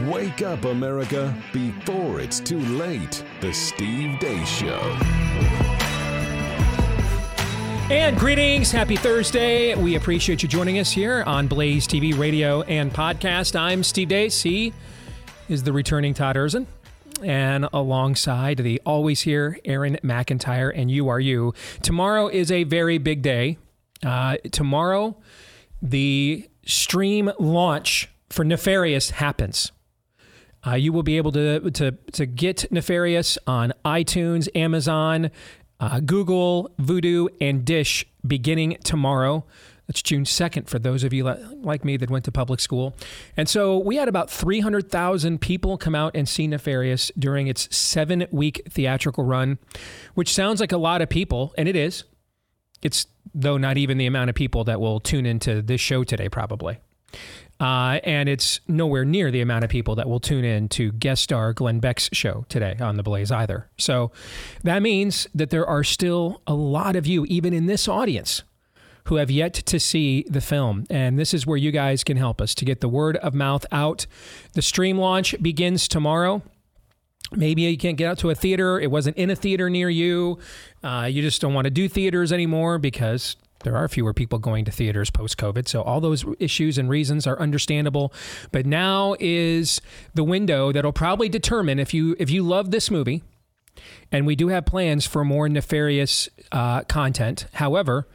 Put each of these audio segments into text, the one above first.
Wake up, America, before it's too late. The Steve Deace Show. And greetings. Happy Thursday. We appreciate you joining us here on Blaze TV, radio, and podcast. I'm Steve Deace. He is the returning Todd Erzen. And alongside the always here, Aaron McIntyre, and you are you. Tomorrow is a very big day. Uh, tomorrow, the stream launch for Nefarious happens. Uh, you will be able to, to, to get Nefarious on iTunes, Amazon, uh, Google, Vudu, and Dish beginning tomorrow. That's June 2nd for those of you like me that went to public school. And so we had about 300,000 people come out and see Nefarious during its seven week theatrical run, which sounds like a lot of people, and it is. It's, though, not even the amount of people that will tune into this show today, probably. Uh, and it's nowhere near the amount of people that will tune in to guest star Glenn Beck's show today on The Blaze either. So that means that there are still a lot of you, even in this audience, who have yet to see the film. And this is where you guys can help us to get the word of mouth out. The stream launch begins tomorrow. Maybe you can't get out to a theater. It wasn't in a theater near you. Uh, you just don't want to do theaters anymore because there are fewer people going to theaters post COVID. So all those issues and reasons are understandable. But now is the window that'll probably determine if you if you love this movie, and we do have plans for more nefarious uh, content. However,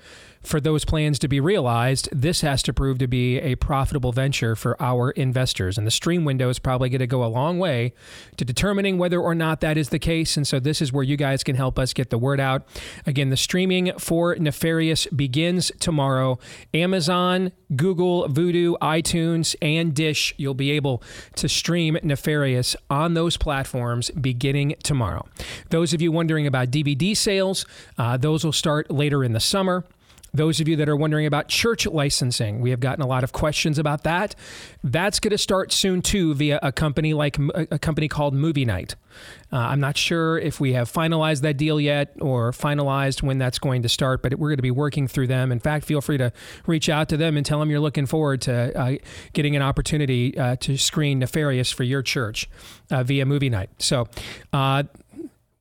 for those plans to be realized, this has to prove to be a profitable venture for our investors. And the stream window is probably going to go a long way to determining whether or not that is the case. And so this is where you guys can help us get the word out. Again, the streaming for Nefarious begins tomorrow. Amazon, Google, Vudu, iTunes, and Dish, you'll be able to stream Nefarious on those platforms beginning tomorrow. Those of you wondering about DVD sales, uh, those will start later in the summer. Those of you that are wondering about church licensing, we have gotten a lot of questions about that. That's going to start soon too via a company like a company called Movie Night. Uh, I'm not sure if we have finalized that deal yet or finalized when that's going to start, but we're going to be working through them. In fact, feel free to reach out to them and tell them you're looking forward to uh, getting an opportunity uh, to screen Nefarious for your church uh, via Movie Night. So, uh,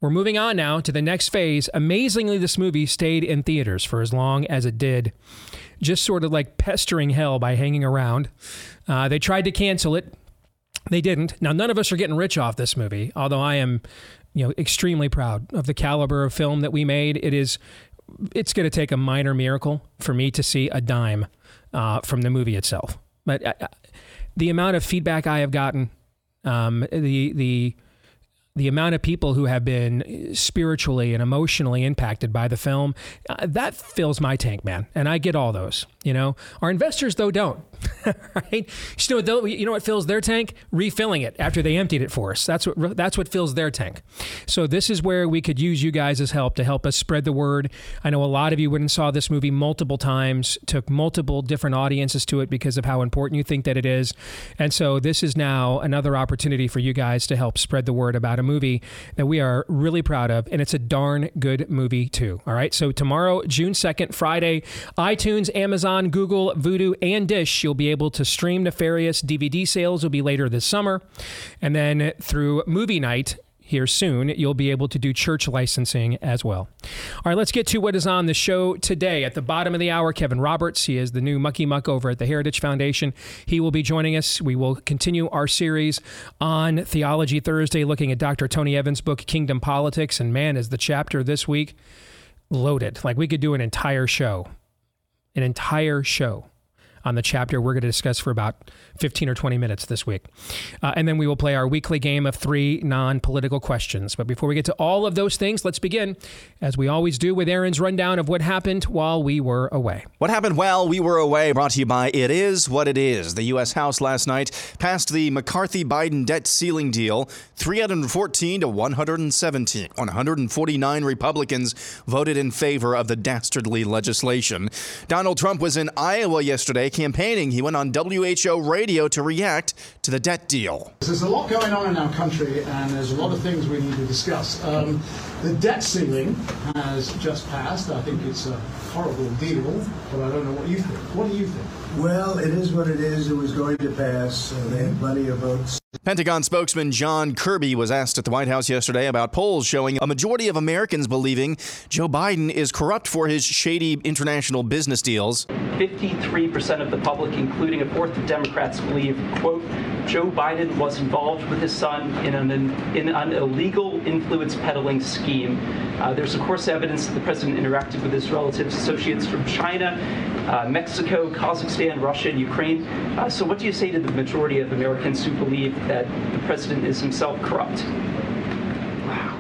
we're moving on now to the next phase. Amazingly, this movie stayed in theaters for as long as it did, just sort of like pestering hell by hanging around. Uh, they tried to cancel it. They didn't. Now, none of us are getting rich off this movie, although I am, you know, extremely proud of the caliber of film that we made. It is, it's going to take a minor miracle for me to see a dime uh, from the movie itself. But uh, the amount of feedback I have gotten, um, the the the amount of people who have been spiritually and emotionally impacted by the film, uh, that fills my tank, man. And I get all those. You know, our investors though don't. right? You know, you know what fills their tank? Refilling it after they emptied it for us. That's what that's what fills their tank. So this is where we could use you guys as help to help us spread the word. I know a lot of you went and saw this movie multiple times, took multiple different audiences to it because of how important you think that it is. And so this is now another opportunity for you guys to help spread the word about a movie that we are really proud of, and it's a darn good movie too. All right. So tomorrow, June second, Friday, iTunes, Amazon. Amazon, Google, Vudu, and Dish, you'll be able to stream Nefarious. DVD sales will be later this summer. And then through Movie Night, here soon, you'll be able to do church licensing as well. All right, let's get to what is on the show today. At the bottom of the hour, Kevin Roberts, he is the new Mucky Muck over at the Heritage Foundation. He will be joining us. We will continue our series on Theology Thursday, looking at Dr. Tony Evans' book, Kingdom Politics. And man, is the chapter this week loaded. Like we could do an entire show an entire show on the chapter we're going to discuss for about 15 or 20 minutes this week. Uh, and then we will play our weekly game of three non political questions. But before we get to all of those things, let's begin, as we always do, with Aaron's rundown of what happened while we were away. What happened while we were away brought to you by It Is What It Is. The U.S. House last night passed the McCarthy Biden debt ceiling deal 314 to 117. 149 Republicans voted in favor of the dastardly legislation. Donald Trump was in Iowa yesterday campaigning. He went on WHO radio to react to the debt deal. There's a lot going on in our country, and there's a lot of things we need to discuss. Um, the debt ceiling has just passed. I think it's a horrible deal, but I don't know what you think. What do you think? Well, it is what it is. It was going to pass. Uh, they had plenty of votes. Pentagon spokesman John Kirby was asked at the White House yesterday about polls showing a majority of Americans believing Joe Biden is corrupt for his shady international business deals. 53% of the public, including a fourth of Democrats, believe, quote, Joe Biden was involved with his son in an, in an illegal influence peddling scheme. Uh, there's, of course, evidence that the president interacted with his relatives, associates from China, uh, Mexico, Kazakhstan, Russia, and Ukraine. Uh, so, what do you say to the majority of Americans who believe that the president is himself corrupt? Wow.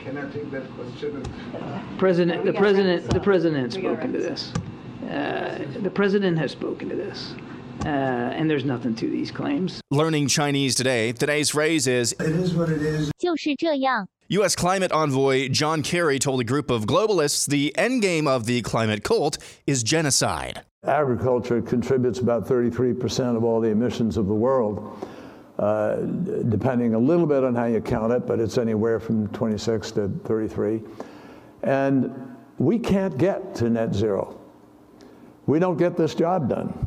Can I take that question? President, the president, the president has spoken to this. Uh, the president has spoken to this. Uh, and there's nothing to these claims. Learning Chinese today. Today's phrase is It is what it is. 就是这样。 U.S. climate envoy John Kerry told a group of globalists the endgame of the climate cult is genocide. Agriculture contributes about 33% of all the emissions of the world, uh, depending a little bit on how you count it, but it's anywhere from 26 to 33. And we can't get to net zero. We don't get this job done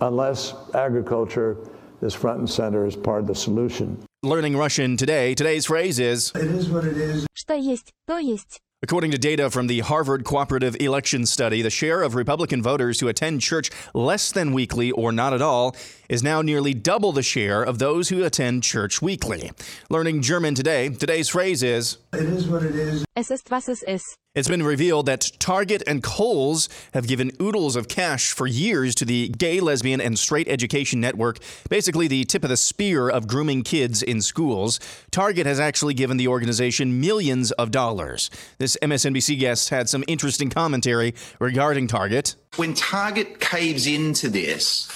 unless agriculture is front and center as part of the solution. Learning Russian today. Today's phrase is It is what it is. Что есть, то есть. According to data from the Harvard Cooperative Election Study, the share of Republican voters who attend church less than weekly or not at all is now nearly double the share of those who attend church weekly. Learning German today, today's phrase is It is what it is. Es ist, was es ist. It's been revealed that Target and Kohl's have given oodles of cash for years to the Gay, Lesbian, and Straight Education Network, basically the tip of the spear of grooming kids in schools. Target has actually given the organization millions of dollars. This MSNBC guest had some interesting commentary regarding Target. When Target caves into this,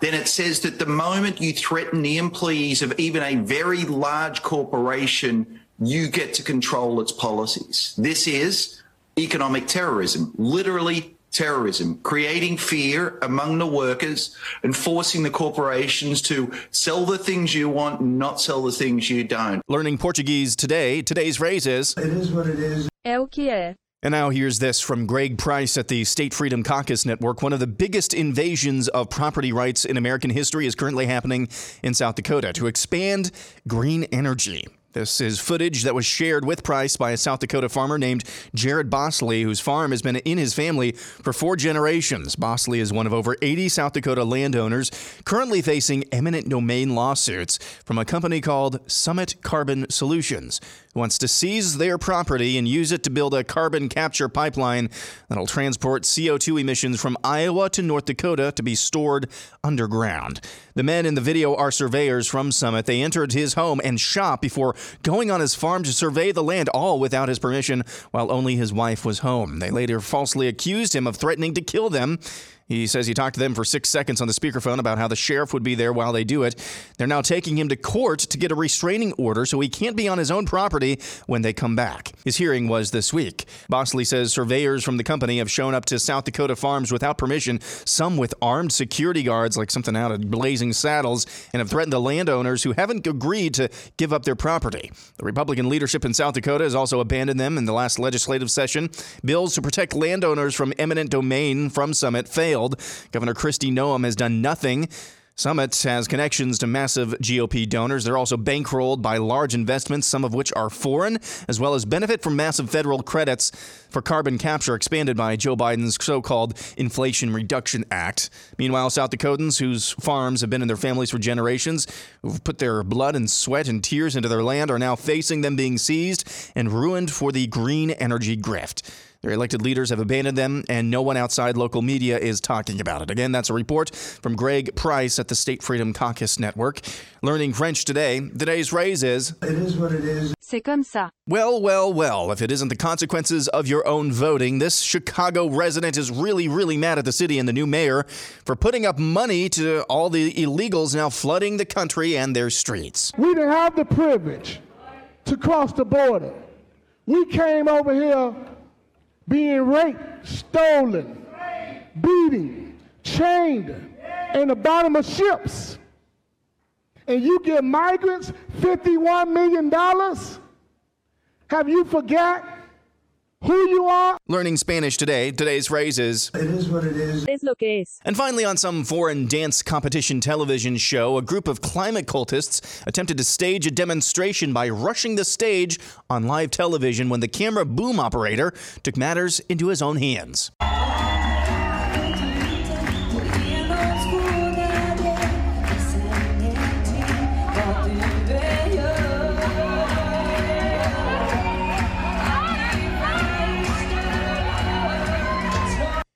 then it says that the moment you threaten the employees of even a very large corporation, you get to control its policies. This is economic terrorism, literally terrorism, creating fear among the workers and forcing the corporations to sell the things you want and not sell the things you don't. Learning Portuguese today, today's phrase is It is what it is. É o que é. And now here's this from Greg Price at the State Freedom Caucus Network. One of the biggest invasions of property rights in American history is currently happening in South Dakota to expand green energy. This is footage that was shared with Price by a South Dakota farmer named Jared Bosley, whose farm has been in his family for four generations. Bosley is one of over 80 South Dakota landowners currently facing eminent domain lawsuits from a company called Summit Carbon Solutions, wants to seize their property and use it to build a carbon capture pipeline that'll transport CO2 emissions from Iowa to North Dakota to be stored underground. The men in the video are surveyors from Summit. They entered his home and shop before going on his farm to survey the land, all without his permission, while only his wife was home. They later falsely accused him of threatening to kill them. He says he talked to them for six seconds on the speakerphone about how the sheriff would be there while they do it. They're now taking him to court to get a restraining order so he can't be on his own property when they come back. His hearing was this week. Bosley says surveyors from the company have shown up to South Dakota farms without permission, some with armed security guards like something out of Blazing Saddles, and have threatened the landowners who haven't agreed to give up their property. The Republican leadership in South Dakota has also abandoned them in the last legislative session. Bills to protect landowners from eminent domain from Summit failed. Governor Kristi Noem has done nothing. Summit has connections to massive GOP donors. They're also bankrolled by large investments, some of which are foreign, as well as benefit from massive federal credits for carbon capture expanded by Joe Biden's so called Inflation Reduction Act. Meanwhile, South Dakotans whose farms have been in their families for generations, who've put their blood and sweat and tears into their land, are now facing them being seized and ruined for the green energy grift. Their elected leaders have abandoned them, and no one outside local media is talking about it. Again, that's a report from Greg Price at the State Freedom Caucus Network. Learning French today, today's raise is It is what it is. C'est comme ça. well, well, well, if it isn't the consequences of your own voting, this Chicago resident is really, really mad at the city and the new mayor for putting up money to all the illegals now flooding the country and their streets. We didn't have the privilege to cross the border. We came over here being raped, stolen, beaten, chained in the bottom of ships. And you give migrants $51 million? Have you forgot who you are? Learning Spanish today, today's phrase is It is what it is. Es lo que es. And finally, on some foreign dance competition television show, a group of climate cultists attempted to stage a demonstration by rushing the stage on live television when the camera boom operator took matters into his own hands.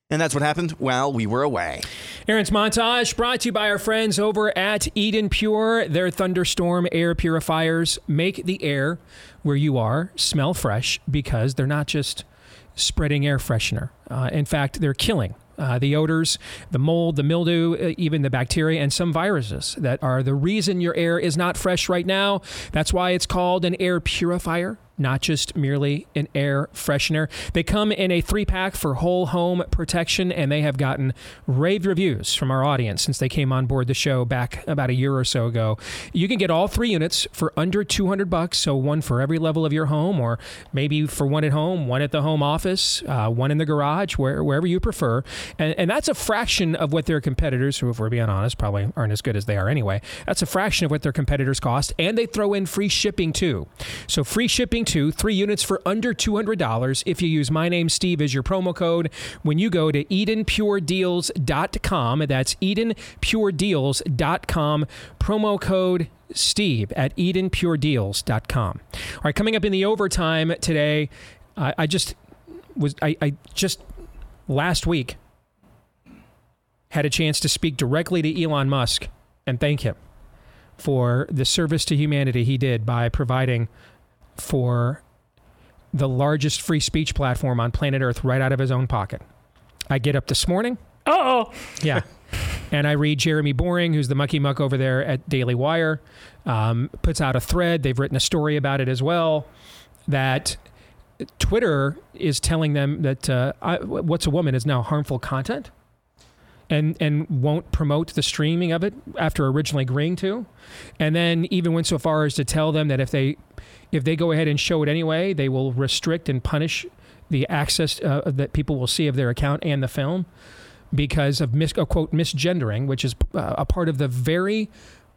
And that's what happened while we were away. Aaron's montage brought to you by our friends over at Eden Pure. Their thunderstorm air purifiers make the air where you are smell fresh because they're not just spreading air freshener. Uh, in fact, they're killing uh, the odors, the mold, the mildew, uh, even the bacteria, and some viruses that are the reason your air is not fresh right now. That's why it's called an air purifier. Not just merely an air freshener. They come in a three pack for whole home protection, and they have gotten raved reviews from our audience since they came on board the show back about a year or so ago. You can get all three units for under 200 bucks, so one for every level of your home, or maybe for one at home, one at the home office, uh, one in the garage, where, wherever you prefer. And, and that's a fraction of what their competitors, who, if we're being honest, probably aren't as good as they are anyway, that's a fraction of what their competitors cost. And they throw in free shipping too. So free shipping too, three units for under $200 if you use my name, Steve, as your promo code when you go to EdenPureDeals.com. That's EdenPureDeals.com, promo code Steve at EdenPureDeals.com. All right, coming up in the overtime today, I I just was, I, I just last week had a chance to speak directly to Elon Musk and thank him for the service to humanity he did by providing for the largest free speech platform on planet Earth right out of his own pocket. I get up this morning. Oh, Yeah. and I read Jeremy Boring, who's the mucky muck over there at Daily Wire, um, puts out a thread. They've written a story about it as well. That Twitter is telling them that uh, I, what's a woman is now harmful content, and and won't promote the streaming of it after originally agreeing to, and then even went so far as to tell them that if they if they go ahead and show it anyway, they will restrict and punish the access uh, that people will see of their account and the film because of mis- uh, quote misgendering, which is uh, a part of the very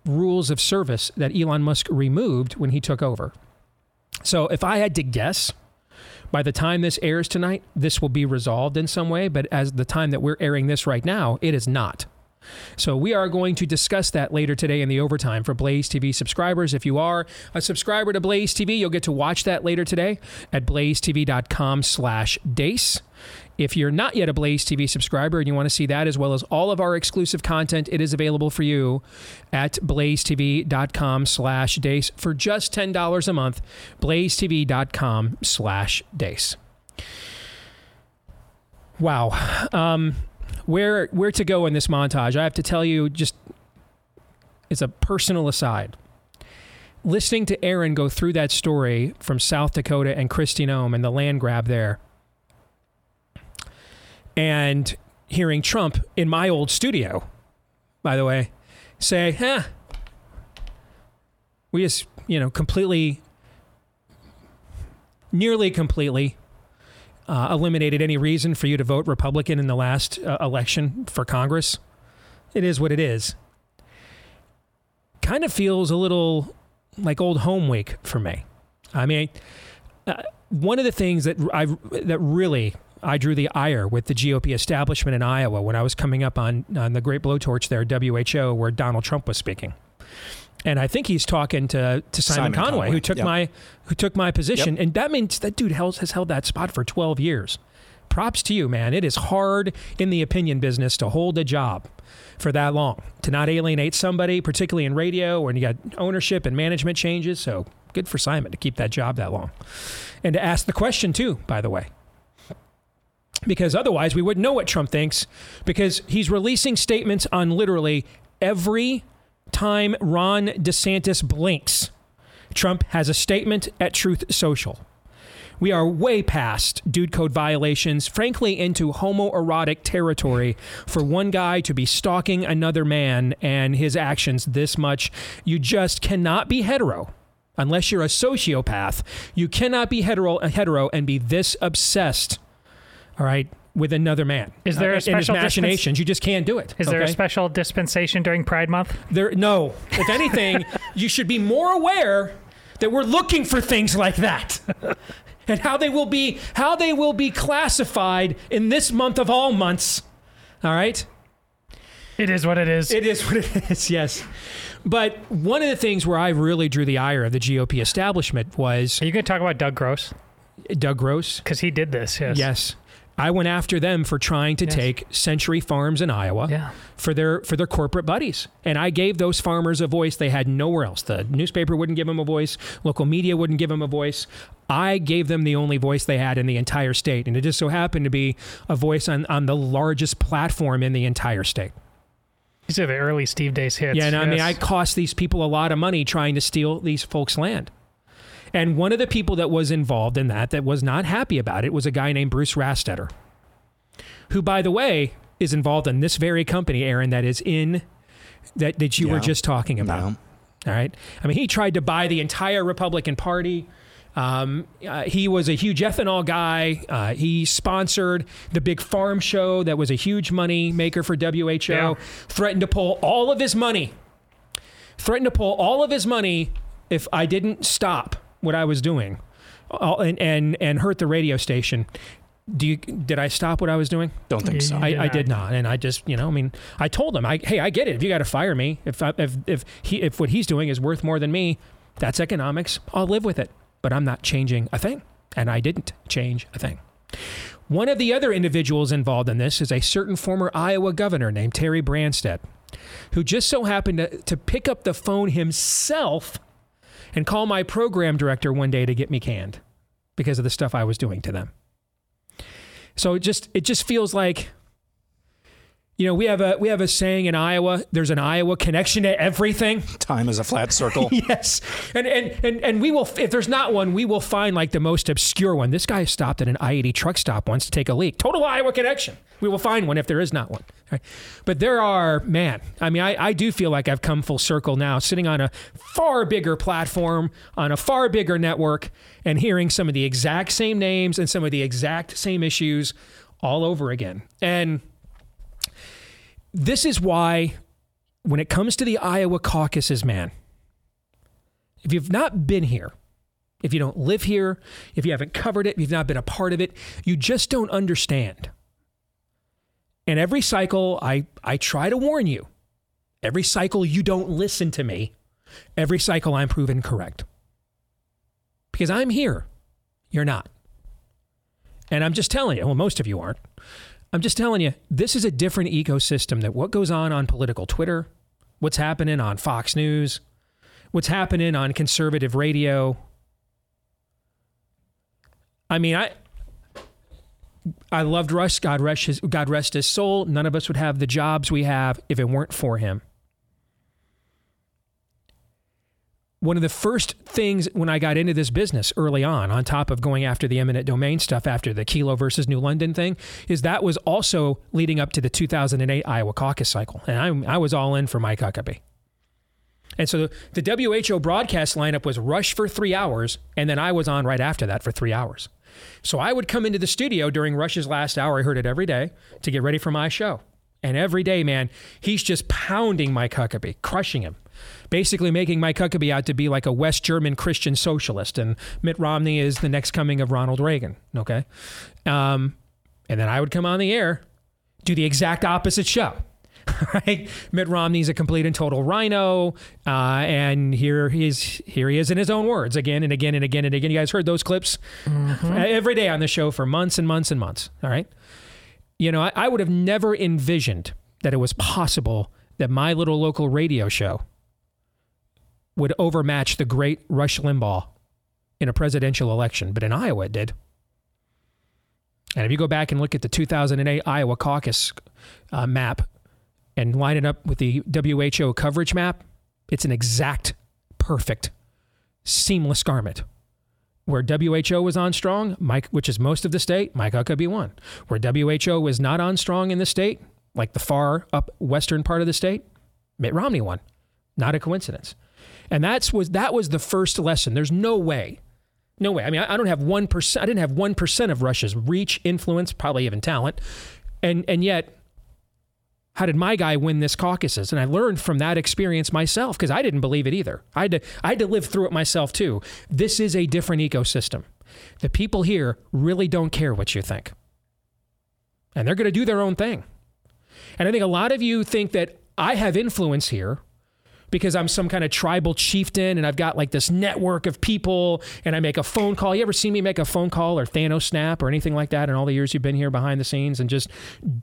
rules of service that Elon Musk removed when he took over. So if I had to guess, by the time this airs tonight, this will be resolved in some way. But as the time that we're airing this right now, it is not. So we are going to discuss that later today in the overtime for Blaze TV subscribers. If you are a subscriber to Blaze TV, you'll get to watch that later today at blazetv.com slash deace. If you're not yet a Blaze TV subscriber and you want to see that as well as all of our exclusive content, it is available for you at blazetv.com slash deace for just $10 a month. blazetv.com slash deace. Wow. Um, where where to go in this montage? I have to tell you, just it's a personal aside, listening to Aaron go through that story from South Dakota and Kristi Noem and the land grab there, and hearing Trump in my old studio, by the way, say, "Huh, we just you know completely, nearly completely." Uh, eliminated any reason for you to vote Republican in the last uh, election for Congress. It is what it is. Kind of feels a little like old home week for me. I mean, uh, one of the things that I that really I drew the ire with the GOP establishment in Iowa when I was coming up on on the Great Blowtorch there, WHO, where Donald Trump was speaking and I think he's talking to, to Simon, Simon Conway, Conway, who took yep. my who took my position, and that means that dude has held that spot for twelve years. props to you, man. It is hard in the opinion business to hold a job for that long, to not alienate somebody, particularly in radio when you got ownership and management changes. So good for Simon to keep that job that long. And to ask the question, too, by the way. Because otherwise, we wouldn't know what Trump thinks because he's releasing statements on literally every time Ron DeSantis blinks. Trump has a statement at Truth Social. We are way past dude code violations, frankly, into homoerotic territory for one guy to be stalking another man and his actions this much. You just cannot be hetero. Unless you're a sociopath, you cannot be hetero, hetero and be this obsessed, all right, with another man. Is there a Uh, in special machinations? You just can't do it. Is there a special dispensation during Pride Month? There, no. If anything, you should be more aware that we're looking for things like that, and how they will be how they will be classified in this month of all months. All right. It is what it is. It is what it is. Yes. But one of the things where I really drew the ire of the GOP establishment was. Are you going to talk about Doug Gross? Doug Gross? Because he did this, yes. Yes. I went after them for trying to Yes. take Century Farms in Iowa Yeah. for their for their corporate buddies. And I gave those farmers a voice they had nowhere else. The newspaper wouldn't give them a voice, local media wouldn't give them a voice. I gave them the only voice they had in the entire state. And it just so happened to be a voice on, on the largest platform in the entire state. These are the early Steve Deace hits. Yeah, and I mean. I cost these people a lot of money trying to steal these folks' land. And one of the people that was involved in that, that was not happy about it, was a guy named Bruce Rastetter, who, by the way, is involved in this very company, Aaron, that is in that that you were just talking about. All right. I mean, he tried to buy the entire Republican Party. Um, uh, he was a huge ethanol guy. Uh, he sponsored the big farm show that was a huge money maker for WHO. Yeah. Threatened to pull all of his money. Threatened to pull all of his money if I didn't stop what I was doing, uh, and and and hurt the radio station. Do you, did I stop what I was doing? Don't think so. I, I did not, and I just, you know, I mean, I told him, I, hey, I get it. If you got to fire me, if I, if if he if what he's doing is worth more than me, that's economics. I'll live with it. But I'm not changing a thing, and I didn't change a thing. One of the other individuals involved in this is a certain former Iowa governor named Terry Branstad, who just so happened to, to pick up the phone himself and call my program director one day to get me canned because of the stuff I was doing to them. So it just it just feels like you know, we have a we have a saying in Iowa, there's an Iowa connection to everything. Time is a flat circle. yes. And, and and and we will if there's not one, we will find like the most obscure one. This guy stopped at an I-80 truck stop once to take a leak. Total Iowa connection. We will find one if there is not one. Right? But there are, man, I mean, I, I do feel like I've come full circle now, sitting on a far bigger platform, on a far bigger network, and hearing some of the exact same names and some of the exact same issues all over again. And this is why, when it comes to the Iowa caucuses, man, if you've not been here, if you don't live here, if you haven't covered it, if you've not been a part of it, you just don't understand. And every cycle, I, I try to warn you. Every cycle, you don't listen to me. Every cycle, I'm proven correct. Because I'm here. You're not. And I'm just telling you, well, most of you aren't. I'm just telling you, this is a different ecosystem that what goes on on political Twitter, what's happening on Fox News, what's happening on conservative radio. I mean, I I loved Rush. God rest his God rest his soul. None of us would have the jobs we have if it weren't for him. One of the first things when I got into this business early on, on top of going after the eminent domain stuff after the Kelo versus New London thing, is that was also leading up to the 2008 Iowa caucus cycle. And I, I was all in for Mike Huckabee. And so the, WHO broadcast lineup was Rush for three hours, and then I was on right after that for three hours. So I would come into the studio during Rush's last hour. I heard it every day to get ready for my show. And every day, man, he's just pounding Mike Huckabee, crushing him, basically making Mike Huckabee out to be like a West German Christian socialist. And Mitt Romney is the next coming of Ronald Reagan. Okay. Um, and then I would come on the air, do the exact opposite show. right? Mitt Romney's a complete and total rhino, uh, and here he is. Here he is in his own words again and again and again and again. You guys heard those clips every day on the show for months and months and months. All right. You know, I, I would have never envisioned that it was possible that my little local radio show would overmatch the great Rush Limbaugh in a presidential election, but in Iowa it did. And if you go back and look at the 2008 Iowa caucus uh, map and line it up with the WHO coverage map, it's an exact, perfect, seamless garment. Where WHO was on strong, Mike, which is most of the state, Mike Huckabee won. Where WHO was not on strong in the state, like the far up western part of the state, Mitt Romney won. Not a coincidence. And that's was that was the first lesson. There's no way, no way. I mean, I, I don't have one percent. I didn't have one percent of Rush's reach, influence, probably even talent, and and yet, how did my guy win this caucuses? And I learned from that experience myself because I didn't believe it either. I had to I had to live through it myself too. This is a different ecosystem. The people here really don't care what you think, and they're going to do their own thing. And I think a lot of you think that I have influence here because I'm some kind of tribal chieftain and I've got like this network of people and I make a phone call. You ever see me make a phone call or Thanos snap or anything like that in all the years you've been here behind the scenes and just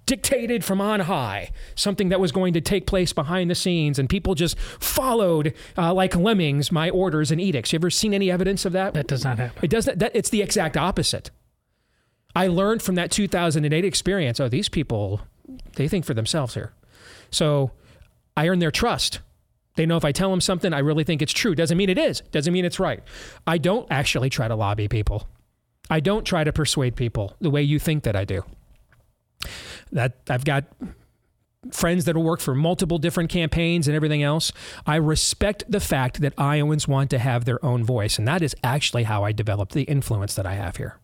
dictated from on high something that was going to take place behind the scenes and people just followed uh, like lemmings my orders and edicts. You ever seen any evidence of that? That does not happen. It doesn't. that it's the exact opposite. I learned from that 2008 experience, oh, these people, they think for themselves here. So I earn their trust. They know if I tell them something, I really think it's true. Doesn't mean it is. Doesn't mean it's right. I don't actually try to lobby people. I don't try to persuade people the way you think that I do. That I've got friends that will work for multiple different campaigns and everything else. I respect the fact that Iowans want to have their own voice, and that is actually how I developed the influence that I have here.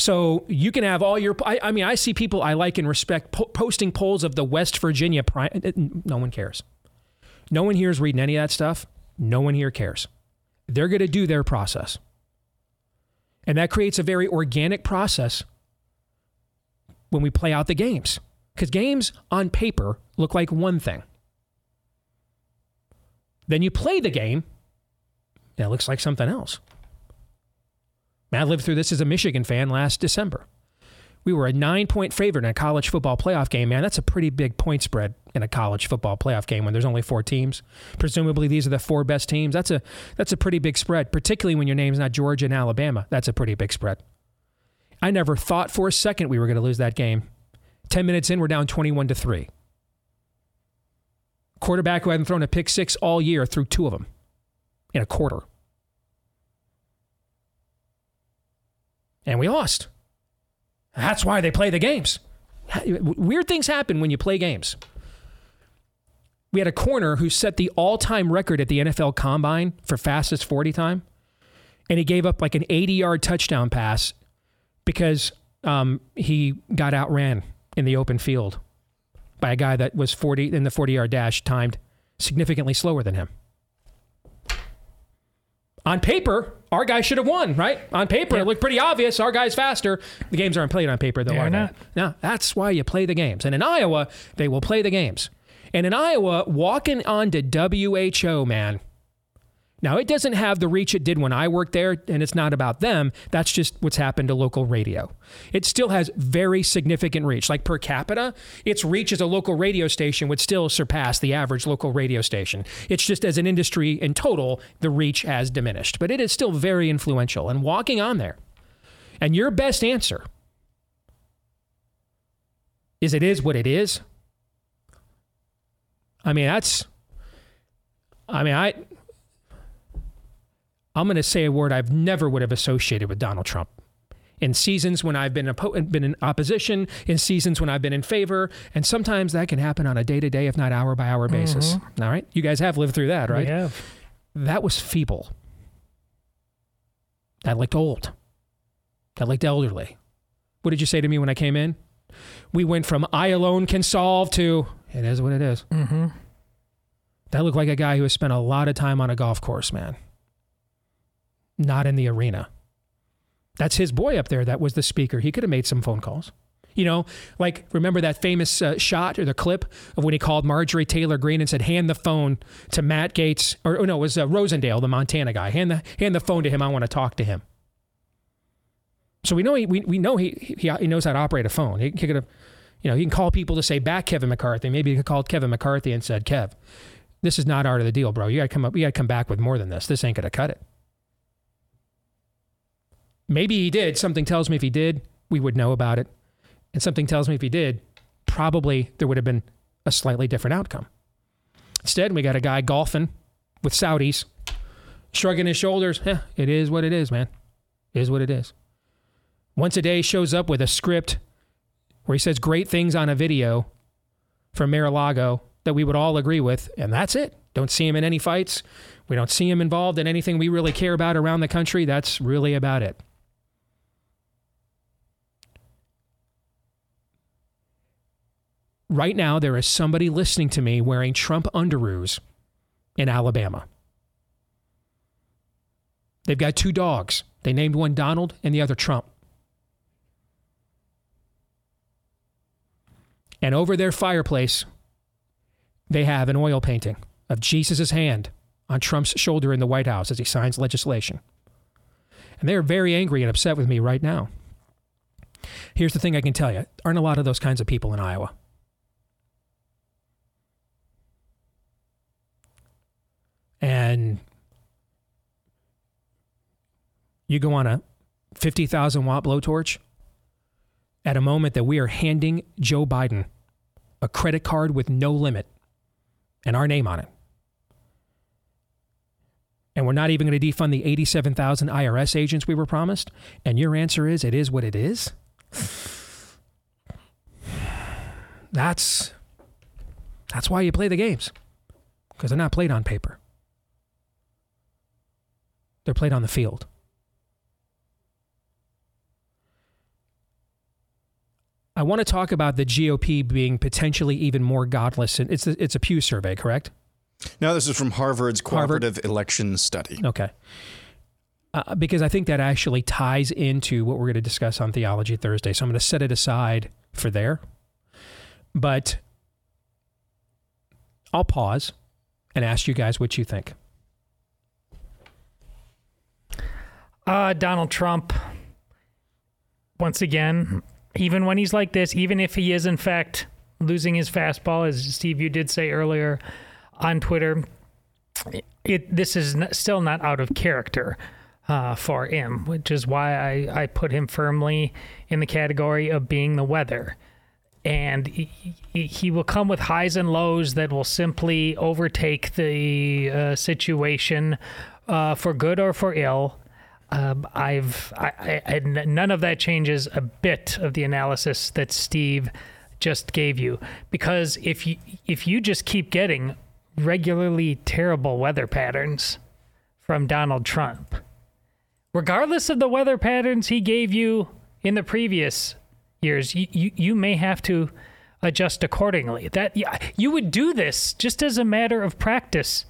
So you can have all your. I, I, mean, I see people I like and respect po- posting polls of the West Virginia. No one cares. No one here is reading any of that stuff. No one here cares. They're going to do their process. And that creates a very organic process when we play out the games. Because games on paper look like one thing. Then you play the game, and it looks like something else. I lived through this as a Michigan fan last December. We were a nine point favorite in a college football playoff game, man. That's a pretty big point spread in a college football playoff game when there's only four teams. Presumably these are the four best teams. That's a that's a pretty big spread, particularly when your name's not Georgia and Alabama. That's a pretty big spread. I never thought for a second we were going to lose that game. 10 minutes in, we're down 21 to 3. Quarterback who hadn't thrown a pick six all year threw two of them in a quarter. And we lost. That's why they play the games. Weird things happen when you play games. We had a corner who set the all time record at the NFL combine for fastest 40 time. And he gave up like an 80 yard touchdown pass because um, he got outran in the open field by a guy that was 40 in the 40 yard dash timed significantly slower than him on paper, our guy should have won, right? On paper, yeah. it looked pretty obvious. Our guy's faster. The games aren't played on paper, though, are not. No, that's why you play the games. And in Iowa, they will play the games. And in Iowa, walking on to WHO, man, now, it doesn't have the reach it did when I worked there, and it's not about them. That's just what's happened to local radio. It still has very significant reach. Like per capita, its reach as a local radio station would still surpass the average local radio station. It's just as an industry in total, the reach has diminished, but it is still very influential. And walking on there, and your best answer is it is what it is. I mean, that's, I mean, I, I'm going to say a word I've never would have associated with Donald Trump. In seasons when I've been oppo- been in opposition, in seasons when I've been in favor, and sometimes that can happen on a day to day, if not hour by hour basis. Mm-hmm. All right, you guys have lived through that, right? We have. That was feeble. That looked old. That looked elderly. What did you say to me when I came in? We went from I alone can solve to it is what it is. Mm-hmm. That looked like a guy who has spent a lot of time on a golf course, man not in the arena. That's his boy up there that was the speaker. He could have made some phone calls. You know, like remember that famous uh, shot or the clip of when he called Marjorie Taylor Greene and said, "Hand the phone to Matt Gaetz," or, or no, it was uh, Rosendale, the Montana guy. Hand the hand the phone to him. I want to talk to him. So we know he we, we know he, he he knows how to operate a phone. He, he could have, you know, he can call people to say back Kevin McCarthy. Maybe he could call Kevin McCarthy and said, "Kev, this is not art of the deal, bro. You got to come up. You got to come back with more than this. This ain't gonna cut it." Maybe he did. Something tells me if he did, we would know about it. And something tells me if he did, probably there would have been a slightly different outcome. Instead, we got a guy golfing with Saudis, shrugging his shoulders. Eh, it is what it is, man. It is what it is. Once a day shows up with a script where he says great things on a video from Mar-a-Lago that we would all agree with, and that's it. Don't see him in any fights. We don't see him involved in anything we really care about around the country. That's really about it. Right now, there is somebody listening to me wearing Trump underoos in Alabama. They've got two dogs. They named one Donald and the other Trump. And over their fireplace, they have an oil painting of Jesus' hand on Trump's shoulder in the White House as he signs legislation. And they're very angry and upset with me right now. Here's the thing I can tell you aren't a lot of those kinds of people in Iowa. And you go on a 50,000 watt blowtorch at a moment that we are handing Joe Biden a credit card with no limit and our name on it. And we're not even going to defund the 87,000 IRS agents we were promised. And your answer is it is what it is. That's that's why you play the games. Because they're not played on paper. They're played on the field. I want to talk about the GOP being potentially even more godless. And it's a, it's a Pew survey, correct? No, this is from Harvard's Cooperative Election Study. Okay. Uh, because I think that actually ties into what we're going to discuss on Theology Thursday. So I'm going to set it aside for there. But I'll pause and ask you guys what you think. Uh, Donald Trump, once again, even when he's like this, even if he is in fact losing his fastball, as Steve, you did say earlier on Twitter, it, this is still not out of character uh, for him, which is why I, I put him firmly in the category of being the weather. And he, he, he will come with highs and lows that will simply overtake the uh, situation uh, for good or for ill. Um, I've I, I, none of that changes a bit of the analysis that Steve just gave you because if you if you just keep getting regularly terrible weather patterns from Donald Trump, regardless of the weather patterns he gave you in the previous years, you, you, you may have to adjust accordingly. That you would do this just as a matter of practice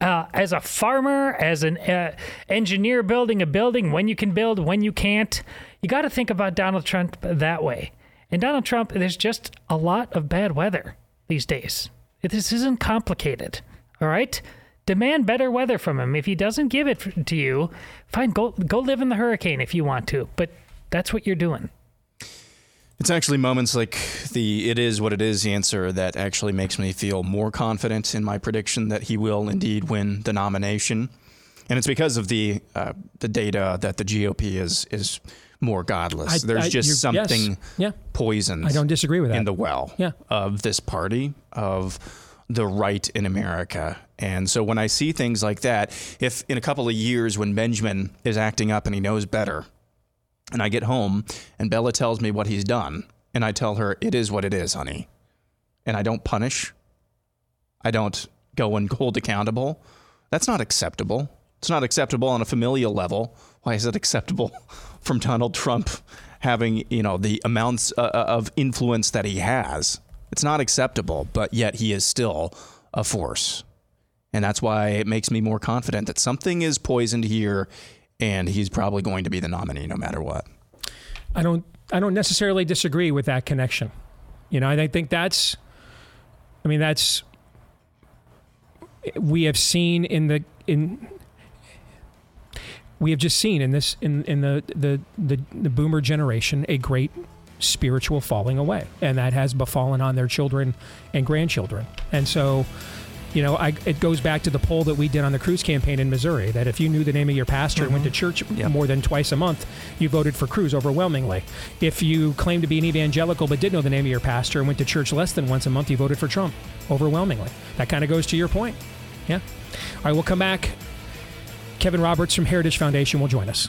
uh, as a farmer, as an uh, engineer building a building, when you can build, when you can't. You got to think about Donald Trump that way. And Donald Trump, there's just a lot of bad weather these days. This isn't complicated. All right? Demand better weather from him. If he doesn't give it to you, fine, go go live in the hurricane if you want to. But that's what you're doing. It's actually moments like the it is what it is answer that actually makes me feel more confident in my prediction that he will indeed win the nomination. And it's because of the uh, the data that the GOP is is more godless. I- There's I- just something yes. Yeah. poisoned. I don't disagree with that. in the well Yeah. of this party of the right in America. And so when I see things like that, if in a couple of years when Benjamin is acting up and he knows better, and I get home and Bella tells me what he's done, and I tell her, it is what it is, honey. And I don't punish, I don't go and hold accountable. That's not acceptable. It's not acceptable on a familial level. Why is it acceptable from Donald Trump having, you know, the amounts uh, of influence that he has? It's not acceptable, but yet he is still a force. And that's why it makes me more confident that something is poisoned here and he's probably going to be the nominee no matter what. I don't I don't necessarily disagree with that connection. You know, I think that's. I mean, that's. We have seen in the in. We have just seen in this in in the the the, the boomer generation a great spiritual falling away, and that has befallen on their children and grandchildren, and so you know, I, it goes back to the poll that we did on the Cruz campaign in Missouri that if you knew the name of your pastor and went to mm-hmm. church more than twice a month, you voted for Cruz overwhelmingly. If you claimed to be an evangelical but did know the name of your pastor and went to church less than once a month, you voted for Trump overwhelmingly. That kind of goes to your point. Yeah. All right, we'll come back. Kevin Roberts from Heritage Foundation will join us.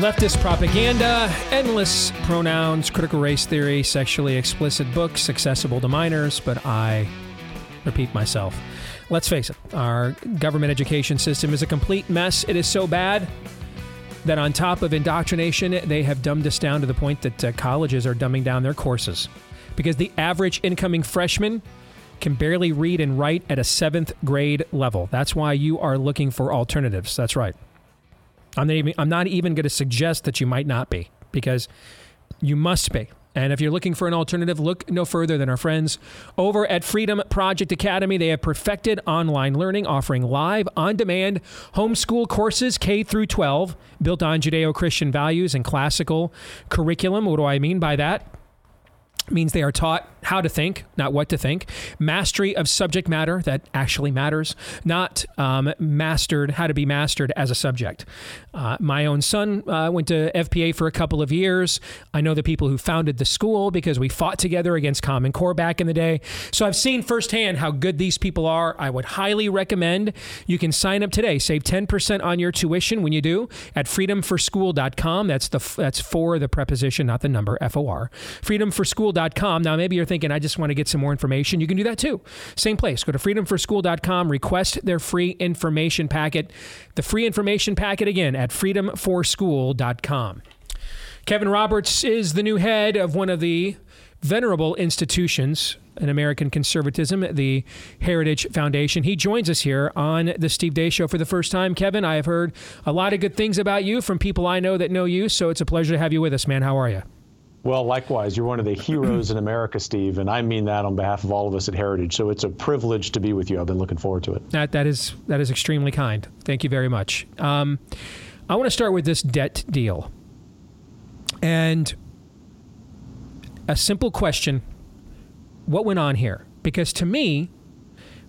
Leftist propaganda, endless pronouns, critical race theory, sexually explicit books accessible to minors, but I repeat myself. Let's face it, our government education system is a complete mess. It is so bad that on top of indoctrination, they have dumbed us down to the point that uh, colleges are dumbing down their courses. Because the average incoming freshman can barely read and write at a seventh grade level. That's why you are looking for alternatives. That's right. I'm not even, I'm not even going to suggest that you might not be because you must be. And if you're looking for an alternative, look no further than our friends over at Freedom Project Academy. They have perfected online learning, offering live, on-demand homeschool courses K through 12, built on Judeo-Christian values and classical curriculum. What do I mean by that? means they are taught how to think, not what to think, mastery of subject matter that actually matters, not um, mastered how to be mastered as a subject. Uh, my own son uh, went to FPA for a couple of years. I know the people who founded the school because we fought together against Common Core back in the day. So I've seen firsthand how good these people are. I would highly recommend you can sign up today. Save 10% on your tuition when you do at freedomforschool.com. That's the that's for the preposition, not the number, F O R. Freedomforschool.com. Now maybe you're thinking I just want to get some more information. You can do that too. Same place. Go to freedomforschool.com, request their free information packet. The free information packet again at freedomforschool.com. Kevin Roberts is the new head of one of the venerable institutions in American conservatism, the Heritage Foundation. He joins us here on the Steve Deace Show for the first time. Kevin, I have heard a lot of good things about you from people I know that know you, so it's a pleasure to have you with us, man. How are you? Well, likewise, you're one of the heroes in America, Steve, and I mean that on behalf of all of us at Heritage. So it's a privilege to be with you. I've been looking forward to it. That that is that is extremely kind. Thank you very much. Um, I want to start with this debt deal, and a simple question: What went on here? Because to me,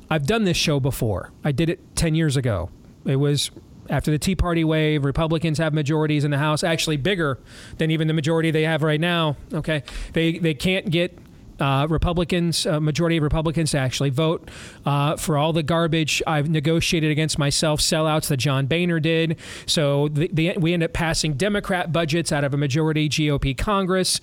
I've done this show before. I did it ten years ago. It was after the Tea Party wave, Republicans have majorities in the House, actually bigger than even the majority they have right now. Okay, they they can't get uh, Republicans, uh, majority of Republicans to actually vote uh, for all the garbage I've negotiated against myself, sellouts that John Boehner did. So the, the, we end up passing Democrat budgets out of a majority GOP Congress.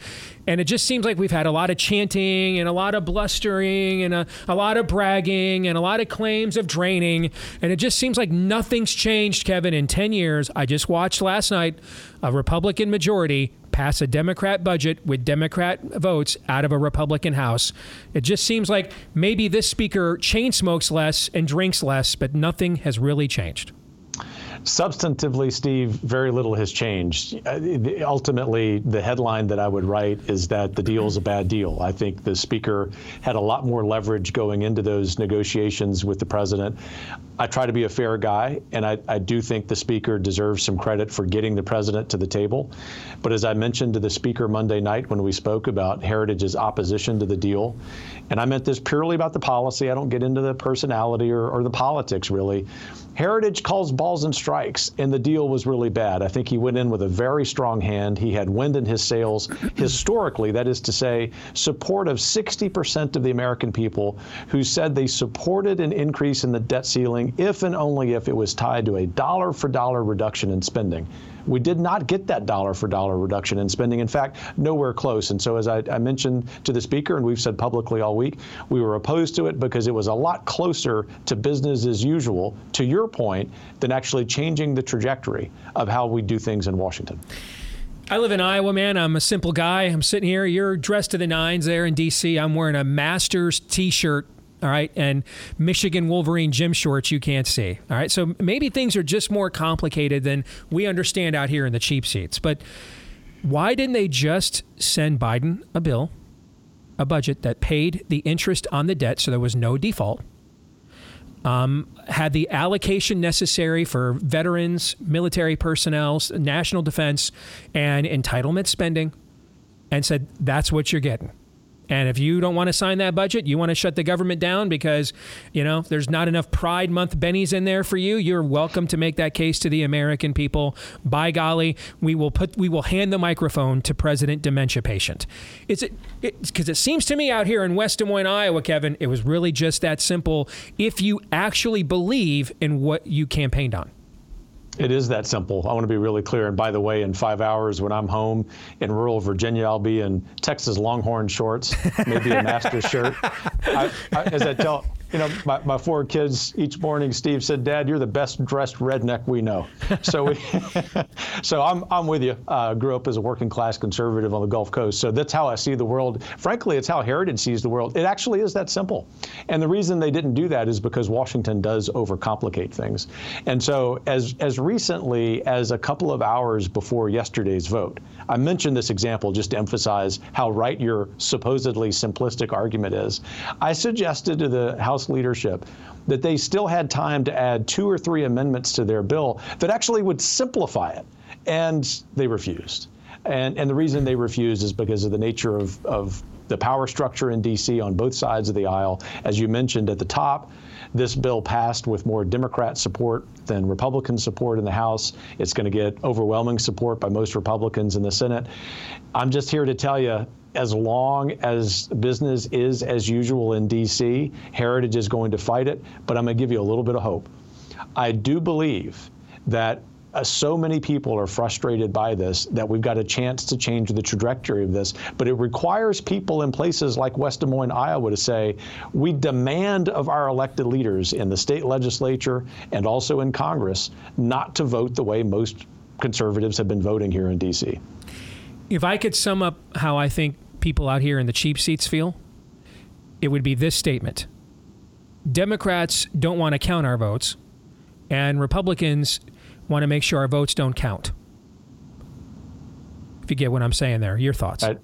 And it just seems like we've had a lot of chanting and a lot of blustering and a, a lot of bragging and a lot of claims of draining. And it just seems like nothing's changed, Kevin, in 10 years. I just watched last night a Republican majority pass a Democrat budget with Democrat votes out of a Republican House. It just seems like maybe this speaker chain smokes less and drinks less, but nothing has really changed. Substantively, Steve, very little has changed. Uh, ultimately, the headline that I would write is that the deal is a bad deal. I think the speaker had a lot more leverage going into those negotiations with the president. I try to be a fair guy, and I, I do think the speaker deserves some credit for getting the president to the table. But as I mentioned to the speaker Monday night when we spoke about Heritage's opposition to the deal, and I meant this purely about the policy, I don't get into the personality or, or the politics really. Heritage calls balls and strikes, and the deal was really bad. I think he went in with a very strong hand. He had wind in his sails. Historically, that is to say, support of 60% of the American people who said they supported an increase in the debt ceiling if and only if it was tied to a dollar for dollar reduction in spending. We did not get that dollar for dollar reduction in spending. In fact, nowhere close. And so, as I, I, mentioned to the speaker, and we've said publicly all week, we were opposed to it because it was a lot closer to business as usual, to your point, than actually changing the trajectory of how we do things in Washington. I live in Iowa, man. I'm a simple guy. I'm sitting here. You're dressed to the nines there in D.C. I'm wearing a Masters t shirt all right, and Michigan Wolverine gym shorts you can't see. All right, so maybe things are just more complicated than we understand out here in the cheap seats. But why didn't they just send Biden a bill, a budget that paid the interest on the debt so there was no default? Um, had the allocation necessary for veterans, military personnel, national defense, and entitlement spending, and said, that's what you're getting. And if you don't want to sign that budget, you want to shut the government down because, you know, there's not enough Pride Month bennies in there for you, you're welcome to make that case to the American people. By golly, we will put we will hand the microphone to President Dementia Patient. Is it because it, it seems to me out here in West Des Moines, Iowa, Kevin, it was really just that simple if you actually believe in what you campaigned on. It is that simple. I want to be really clear. And by the way, in five hours, when I'm home in rural Virginia, I'll be in Texas Longhorn shorts, maybe a master shirt. I, I, as I tell you know, my, my four kids each morning, Steve said, Dad, you're the best dressed redneck we know. So we, so I'm, I'm with you. Uh, grew up as a working class conservative on the Gulf Coast. So that's how I see the world. Frankly, it's how Heritage sees the world. It actually is that simple. And the reason they didn't do that is because Washington does overcomplicate things. And so as, as recently as a couple of hours before yesterday's vote, I mentioned this example just to emphasize how right your supposedly simplistic argument is. I suggested to the House leadership that they still had time to add two or three amendments to their bill that actually would simplify it, and they refused. And, and the reason they refused is because of the nature of, of the power structure in D.C. on both sides of the aisle. As you mentioned at the top, this bill passed with more Democrat support than Republican support in the House. It's going to get overwhelming support by most Republicans in the Senate. I'm just here to tell you as long as business is as usual in D.C., Heritage is going to fight it, but I'm going to give you a little bit of hope. I do believe that uh, so many people are frustrated by this that we've got a chance to change the trajectory of this. But it requires people in places like West Des Moines, Iowa, to say, we demand of our elected leaders in the state legislature and also in Congress not to vote the way most conservatives have been voting here in D.C. If I could sum up how I think people out here in the cheap seats feel, it would be this statement Democrats don't want to count our votes, and Republicans want to make sure our votes don't count. If you get what I'm saying there, your thoughts. I,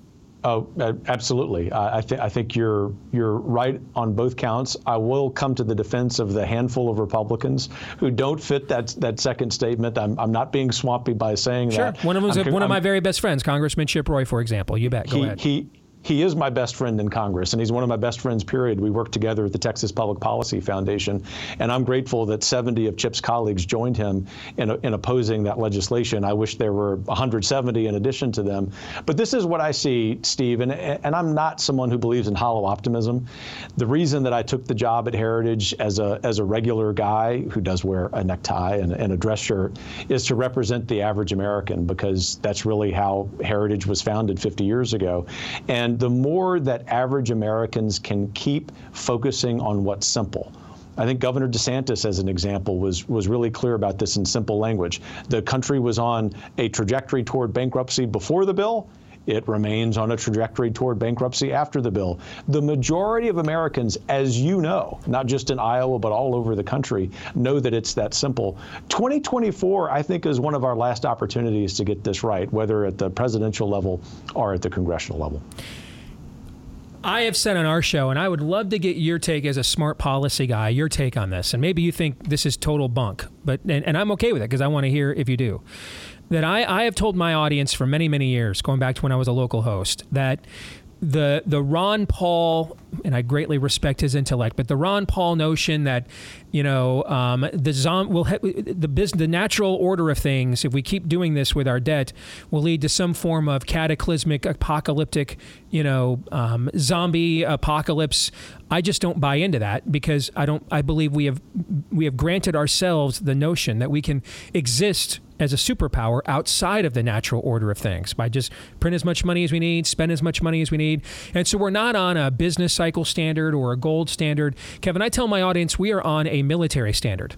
oh, uh, absolutely. I, th- I think you're you're right on both counts. I will come to the defense of the handful of Republicans who don't fit that that second statement. I'm, I'm not being swampy by saying sure. that. Sure. One of one of my very best friends, Congressman Chip Roy, for example. You bet. Go he, ahead. He, he is my best friend in Congress, and he's one of my best friends, period. We worked together at the Texas Public Policy Foundation, and I'm grateful that 70 of Chip's colleagues joined him in, in opposing that legislation. I wish there were 170 in addition to them. But this is what I see, Steve, and, and I'm not someone who believes in hollow optimism. The reason that I took the job at Heritage as a, as a regular guy who does wear a necktie and, and a dress shirt is to represent the average American because that's really how Heritage was founded 50 years ago. And and the more that average Americans can keep focusing on what's simple. I think Governor DeSantis, as an example, was was really clear about this in simple language. The country was on a trajectory toward bankruptcy before the bill. It remains on a trajectory toward bankruptcy after the bill. The majority of Americans, as you know, not just in Iowa, but all over the country, know that it's that simple. 2024, I think, is one of our last opportunities to get this right, whether at the presidential level or at the congressional level. I have said on our show, and I would love to get your take as a smart policy guy, your take on this. And maybe you think this is total bunk, but and, and I'm okay with it because I want to hear if you do. That I, I have told my audience for many, many years, going back to when I was a local host, that the the Ron Paul, and I greatly respect his intellect, but the Ron Paul notion that you know um, the zom- will ha- the business, the natural order of things, if we keep doing this with our debt, will lead to some form of cataclysmic, apocalyptic, you know, um, zombie apocalypse. I just don't buy into that because I don't. I believe we have we have granted ourselves the notion that we can exist as a superpower outside of the natural order of things by just print as much money as we need, spend as much money as we need. And so we're not on a business cycle standard or a gold standard. Kevin, I tell my audience we are on a military standard.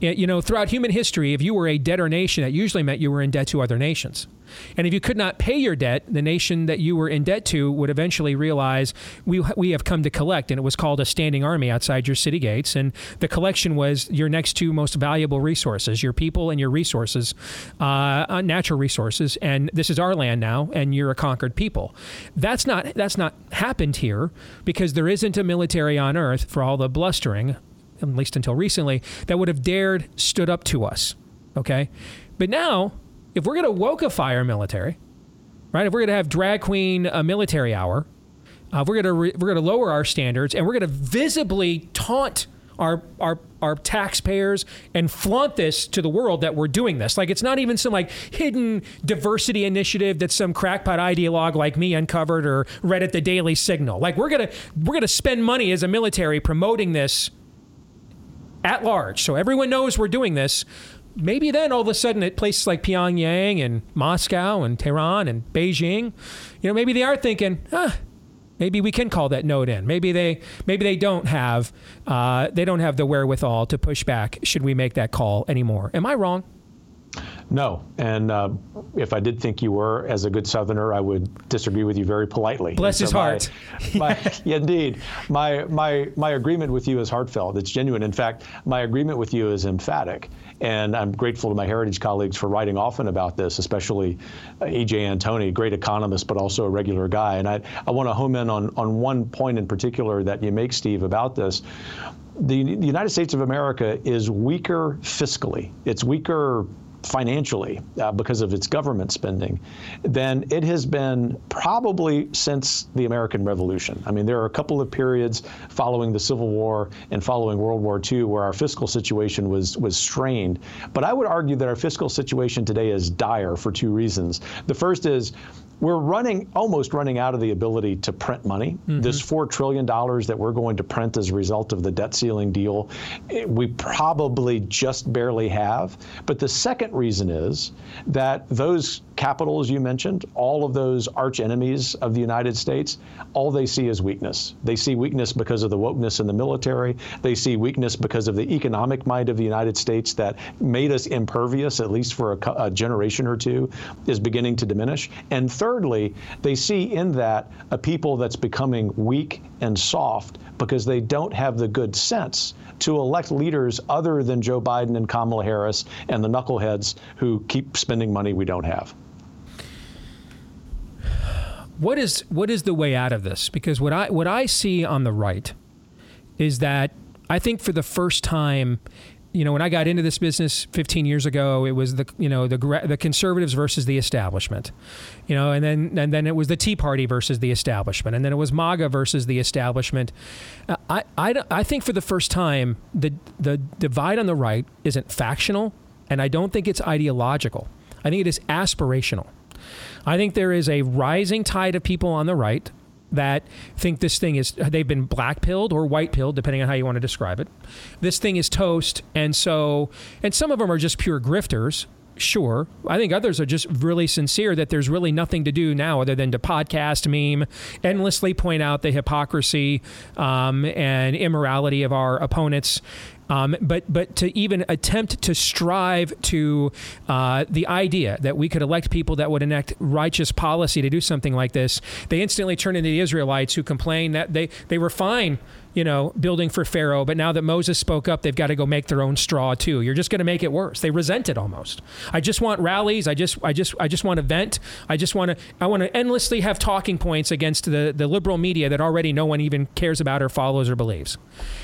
You know, throughout human history, if you were a debtor nation, that usually meant you were in debt to other nations. And if you could not pay your debt, the nation that you were in debt to would eventually realize we, we have come to collect. And it was called a standing army outside your city gates. And the collection was your next two most valuable resources your people and your resources, uh, uh natural resources. And this is our land now, and you're a conquered people. That's not, that's not happened here because there isn't a military on earth for all the blustering at least until recently, that would have dared stood up to us. Okay? But now, if we're going to wokeify our military, right? If we're going to have drag queen a military hour, uh, we're going to re- we're going to lower our standards and we're going to visibly taunt our our our taxpayers and flaunt this to the world that we're doing this. Like it's not even some like hidden diversity initiative that some crackpot ideologue like me uncovered or read at the Daily Signal. Like we're gonna we're gonna spend money as a military promoting this at large. So everyone knows we're doing this. Maybe then all of a sudden at places like Pyongyang and Moscow and Tehran and Beijing, you know, maybe they are thinking, ah, maybe we can call that note in. Maybe they maybe they don't have uh, they don't have the wherewithal to push back. Should we make that call anymore? Am I wrong? No, and uh, if I did think you were, as a good Southerner, I would disagree with you very politely. Bless so his heart. My, my, yeah, indeed, my my my agreement with you is heartfelt. It's genuine. In fact, my agreement with you is emphatic. And I'm grateful to my heritage colleagues for writing often about this, especially uh, E.J. Antoni, great economist, but also a regular guy. And I, I want to home in on, on one point in particular that you make, Steve, about this. The, the United States of America is weaker fiscally. It's weaker financially uh, because of its government spending than it has been probably since the American Revolution. I mean, there are a couple of periods following the Civil War and following World War II where our fiscal situation was was strained. But I would argue that our fiscal situation today is dire for two reasons. The first is we're running almost running out of the ability to print money. Mm-hmm. This four trillion dollars that we're going to print as a result of the debt ceiling deal, it, we probably just barely have. But the second reason is that those capitals you mentioned, all of those arch enemies of the United States, all they see is weakness. They see weakness because of the wokeness in the military. They see weakness because of the economic might of the United States that made us impervious, at least for a, a generation or two, is beginning to diminish. And thirdly, they see in that a people that's becoming weak and soft because they don't have the good sense to elect leaders other than Joe Biden and Kamala Harris and the knuckleheads who keep spending money we don't have what is what is the way out of this? Because what I what I see on the right is that I think for the first time, you know, when I got into this business 15 years ago, it was the you know the the conservatives versus the establishment, you know, and then and then it was the Tea Party versus the establishment, and then it was MAGA versus the establishment. Uh, I, I, I think for the first time, the the divide on the right isn't factional, and I don't think it's ideological. I think it is aspirational. I think there is a rising tide of people on the right that think this thing is they've been black pilled or white pilled depending on how you want to describe it. This thing is toast and so and some of them are just pure grifters sure. I think others are just really sincere that there's really nothing to do now other than to podcast meme endlessly point out the hypocrisy um, and immorality of our opponents um, but but to even attempt to strive to uh, the idea that we could elect people that would enact righteous policy to do something like this, they instantly turn into the Israelites who complain that they, they were fine you know, building for Pharaoh, but now that Moses spoke up, they've got to go make their own straw too. You're just going to make it worse. They resent it almost. I just want rallies. I just, I just, I just want to vent. I just want to, I want to endlessly have talking points against the the liberal media that already no one even cares about or follows or believes.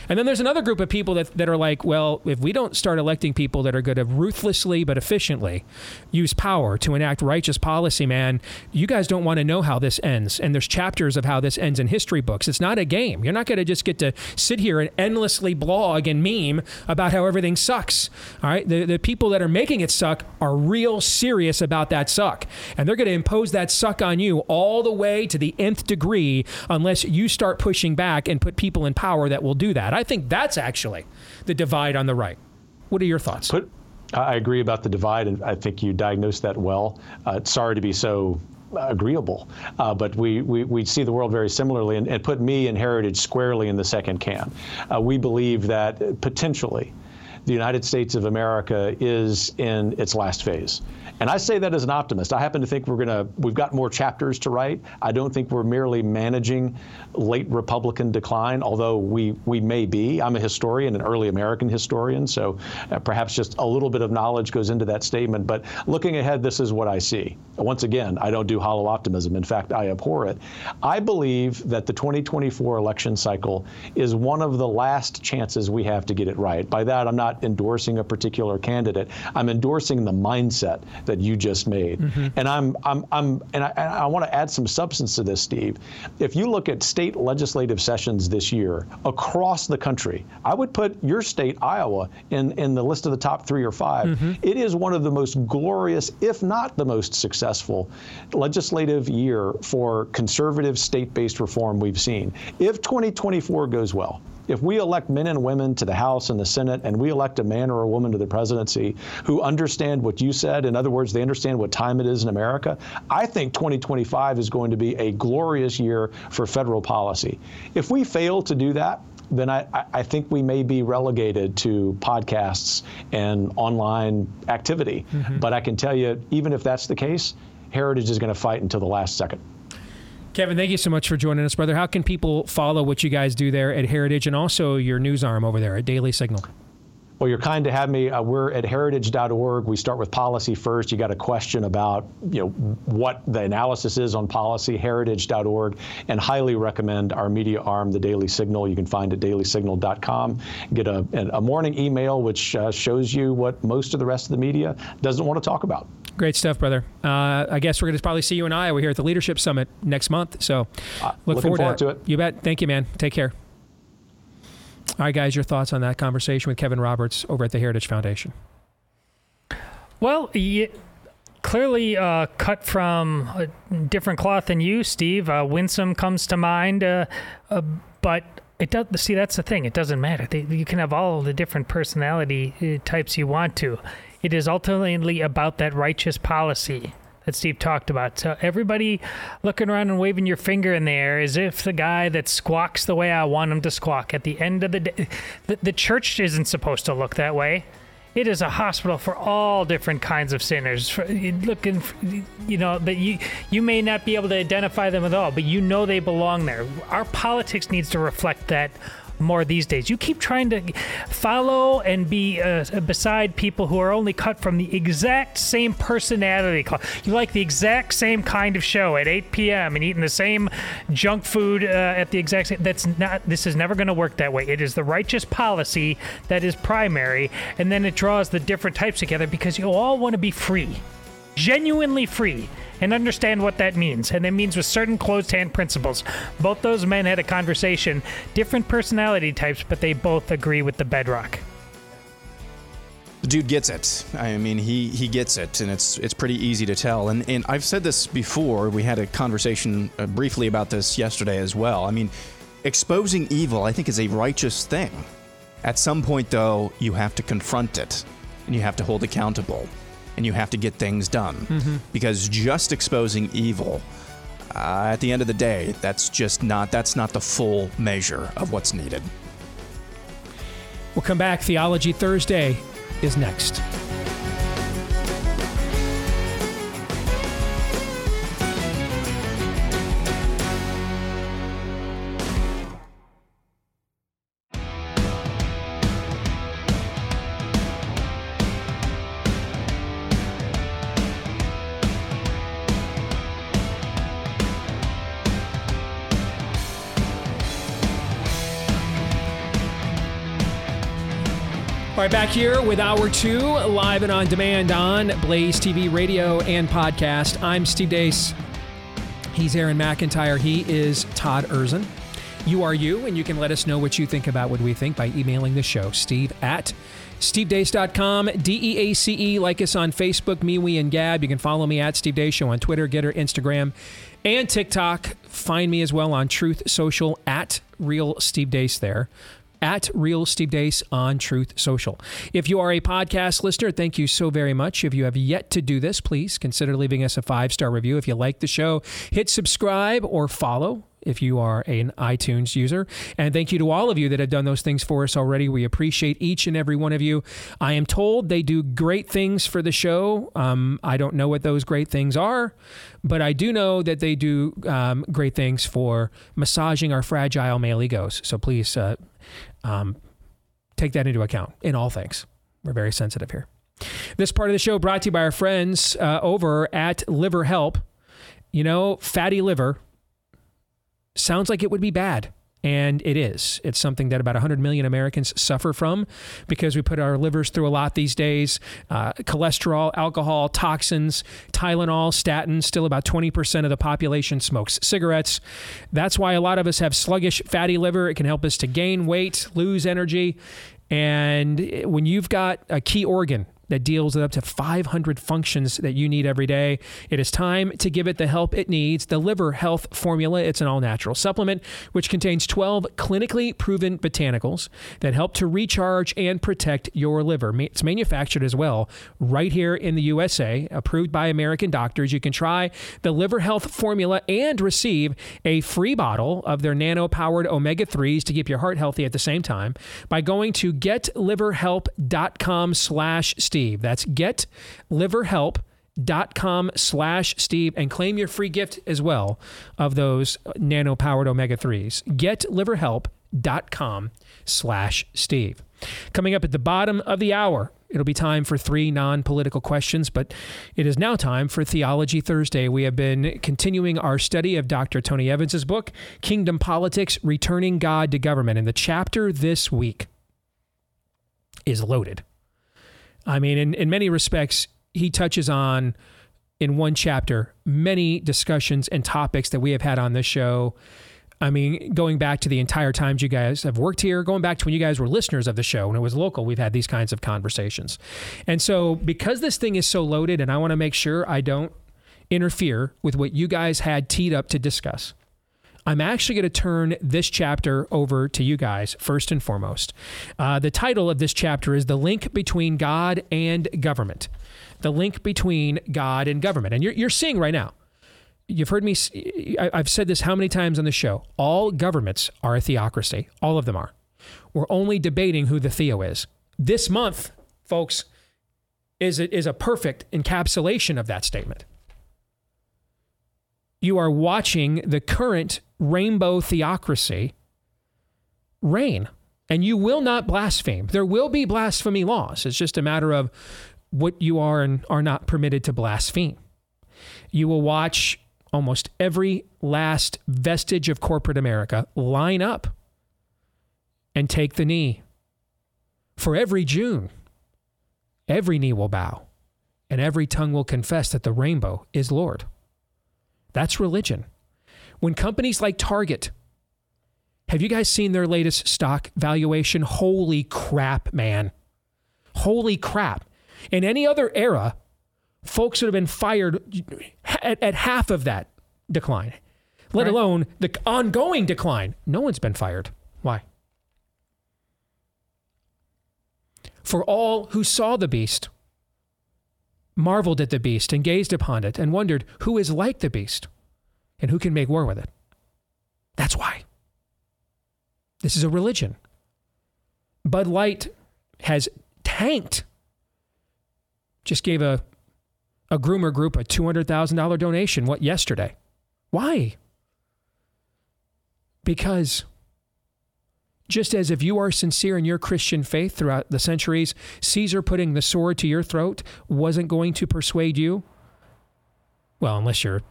And then there's another group of people that, that are like, well, if we don't start electing people that are going to ruthlessly but efficiently use power to enact righteous policy, man, you guys don't want to know how this ends. And there's chapters of how this ends in history books. It's not a game. You're not going to just get to sit here and endlessly blog and meme about how everything sucks. All right. The, the people that are making it suck are real serious about that suck. And they're going to impose that suck on you all the way to the nth degree unless you start pushing back and put people in power that will do that. I think that's actually the divide on the right. What are your thoughts? Put, I agree about the divide, and I think you diagnosed that well. Uh, sorry to be so agreeable, uh, but we, we, we see the world very similarly and, and, put me and Heritage squarely in the second camp. Uh, we believe that potentially the United States of America is in its last phase. And I say that as an optimist. I happen to think we're going to, we've got more chapters to write. I don't think we're merely managing late Republican decline, although we, we may be. I'm a historian, an early American historian, so uh, perhaps just a little bit of knowledge goes into that statement. But looking ahead, this is what I see. Once again, I don't do hollow optimism. In fact, I abhor it. I believe that the 2024 election cycle is one of the last chances we have to get it right. By that, I'm not endorsing a particular candidate. I'm endorsing the mindset that you just made. Mm-hmm. And I'm, I'm, I'm, and I, I want to add some substance to this, Steve. If you look at state legislative sessions this year across the country, I would put your state, Iowa, in, in the list of the top three or 5 mm-hmm. It is one of the most glorious, if not the most successful, legislative year for conservative state-based reform we've seen. If 2024 goes well, if we elect men and women to the House and the Senate, and we elect a man or a woman to the presidency who understand what you said, in other words, they understand what time it is in America, I think 2025 is going to be a glorious year for federal policy. If we fail to do that, then I, I, think we may be relegated to podcasts and online activity. Mm-hmm. But I can tell you, even if that's the case, Heritage is going to fight until the last second. Kevin, thank you so much for joining us, brother. How can people follow what you guys do there at Heritage and also your news arm over there at Daily Signal? Well, you're kind to have me. Uh, we're at heritage.org. We start with policy first. You got a question about, you know, what the analysis is on policy, heritage.org, and highly recommend our media arm, the Daily Signal. You can find it at dailysignal.com. Get a, a morning email which uh, shows you what most of the rest of the media doesn't want to talk about. Great stuff, brother. Uh, I guess we're going to probably see you in Iowa here at the Leadership Summit next month. So uh, look forward, forward to, to, it. You bet. Thank you, man. Take care. All right, guys, your thoughts on that conversation with Kevin Roberts over at the Heritage Foundation? Well, yeah, clearly uh, cut from a different cloth than you, Steve. Uh, Winsome comes to mind, uh, uh but it does. See, that's the thing. It doesn't matter. They, you can have all the different personality uh, types you want to. It is ultimately about that righteous policy that Steve talked about. So everybody looking around and waving your finger in the air as if the guy that squawks the way I want him to squawk. At the end of the day, the, the church isn't supposed to look that way. It is a hospital for all different kinds of sinners. For, looking, you know, that you you may not be able to identify them at all, but you know they belong there. Our politics needs to reflect that more these days. You keep trying to follow and be uh, beside people who are only cut from the exact same personality. You like the exact same kind of show at 8 p.m. and eating the same junk food uh, at the exact same. That's not. This is never going to work that way. It is the righteous policy that is primary, and then it draws the different types together because you all want to be free, genuinely free and understand what that means. And it means with certain closed hand principles. Both those men had a conversation, different personality types, but they both agree with the bedrock. The dude gets it. I mean, he he gets it, and it's it's pretty easy to tell. And and I've said this before. We had a conversation uh, briefly about this yesterday as well. I mean, exposing evil, I think, is a righteous thing. At some point, though, you have to confront it, and you have to hold accountable and you have to get things done. Mm-hmm. Because just exposing evil, uh, at the end of the day, that's just not that's not the full measure of what's needed. We'll come back. Theology Thursday is next. Back here with hour two, live and on demand on Blaze TV, radio, and podcast. I'm Steve Deace. He's Aaron McIntyre. He is Todd Erzen. You are you, and you can let us know what you think about what we think by emailing the show, steve at stevedeace.com, D E A C E. Like us on Facebook, MeWe, and Gab. You can follow me at Steve Deace Show on Twitter, Gettr, Instagram, and TikTok. Find me as well on Truth Social at Real Steve Deace there at Real Steve Deace on Truth Social. If you are a podcast listener, thank you so very much. If you have yet to do this, please consider leaving us a five star review. If you like the show, hit subscribe or follow if you are an iTunes user. And thank you to all of you that have done those things for us already. We appreciate each and every one of you. I am told they do great things for the show. Um, I don't know what those great things are, but I do know that they do um, great things for massaging our fragile male egos. So please uh, um, take that into account in all things. We're very sensitive here. This part of the show brought to you by our friends uh, over at Liver Help. You know, fatty liver sounds like it would be bad. And it is. It's something that about 100 million Americans suffer from because we put our livers through a lot these days. Uh, cholesterol, alcohol, toxins, Tylenol, statins. Still about 20% of the population smokes cigarettes. That's why a lot of us have sluggish fatty liver. It can help us to gain weight, lose energy. And when you've got a key organ that deals with up to 500 functions that you need every day. It is time to give it the help it needs. The Liver Health Formula, it's an all natural supplement which contains 12 clinically proven botanicals that help to recharge and protect your liver. It's manufactured as well right here in the USA, approved by American doctors. You can try the Liver Health Formula and receive a free bottle of their nano powered omega 3s to keep your heart healthy at the same time by going to getliverhelp.com slash Steve. That's getliverhelp.com slash Steve and claim your free gift as well of those nano powered omega 3s. Getliverhelp.com slash Steve. Coming up at the bottom of the hour, it'll be time for three non political questions, but it is now time for Theology Thursday. We have been continuing our study of Dr. Tony Evans' book, Kingdom Politics Returning God to Government. And the chapter this week is loaded. I mean, in, in many respects, he touches on, in one chapter, many discussions and topics that we have had on this show. I mean, going back to the entire times you guys have worked here, going back to when you guys were listeners of the show, when it was local, we've had these kinds of conversations. And so, because this thing is so loaded, and I want to make sure I don't interfere with what you guys had teed up to discuss, I'm actually going to turn this chapter over to you guys first and foremost. Uh, the title of this chapter is The Link Between God and Government. The link between God and government. And you're, you're seeing right now, you've heard me, I've said this how many times on the show? All governments are a theocracy. All of them are. We're only debating who the theo is. This month, folks, is a, is a perfect encapsulation of that statement you are watching the current rainbow theocracy reign. And you will not blaspheme. There will be blasphemy laws. It's just a matter of what you are and are not permitted to blaspheme. You will watch almost every last vestige of corporate America line up and take the knee. For every June, every knee will bow and every tongue will confess that the rainbow is Lord. That's religion. When companies like Target, have you guys seen their latest stock valuation? Holy crap, man. Holy crap. In any other era, folks would have been fired at, at half of that decline, let right. alone the ongoing decline. No one's been fired. Why? For all who saw the beast, marveled at the beast and gazed upon it and wondered who is like the beast and who can make war with it. That's why. This is a religion. Bud Light has tanked. Just gave a a groomer group a $200,000 donation what yesterday. Why? Because just as if you are sincere in your Christian faith throughout the centuries, Caesar putting the sword to your throat wasn't going to persuade you. Well, unless you're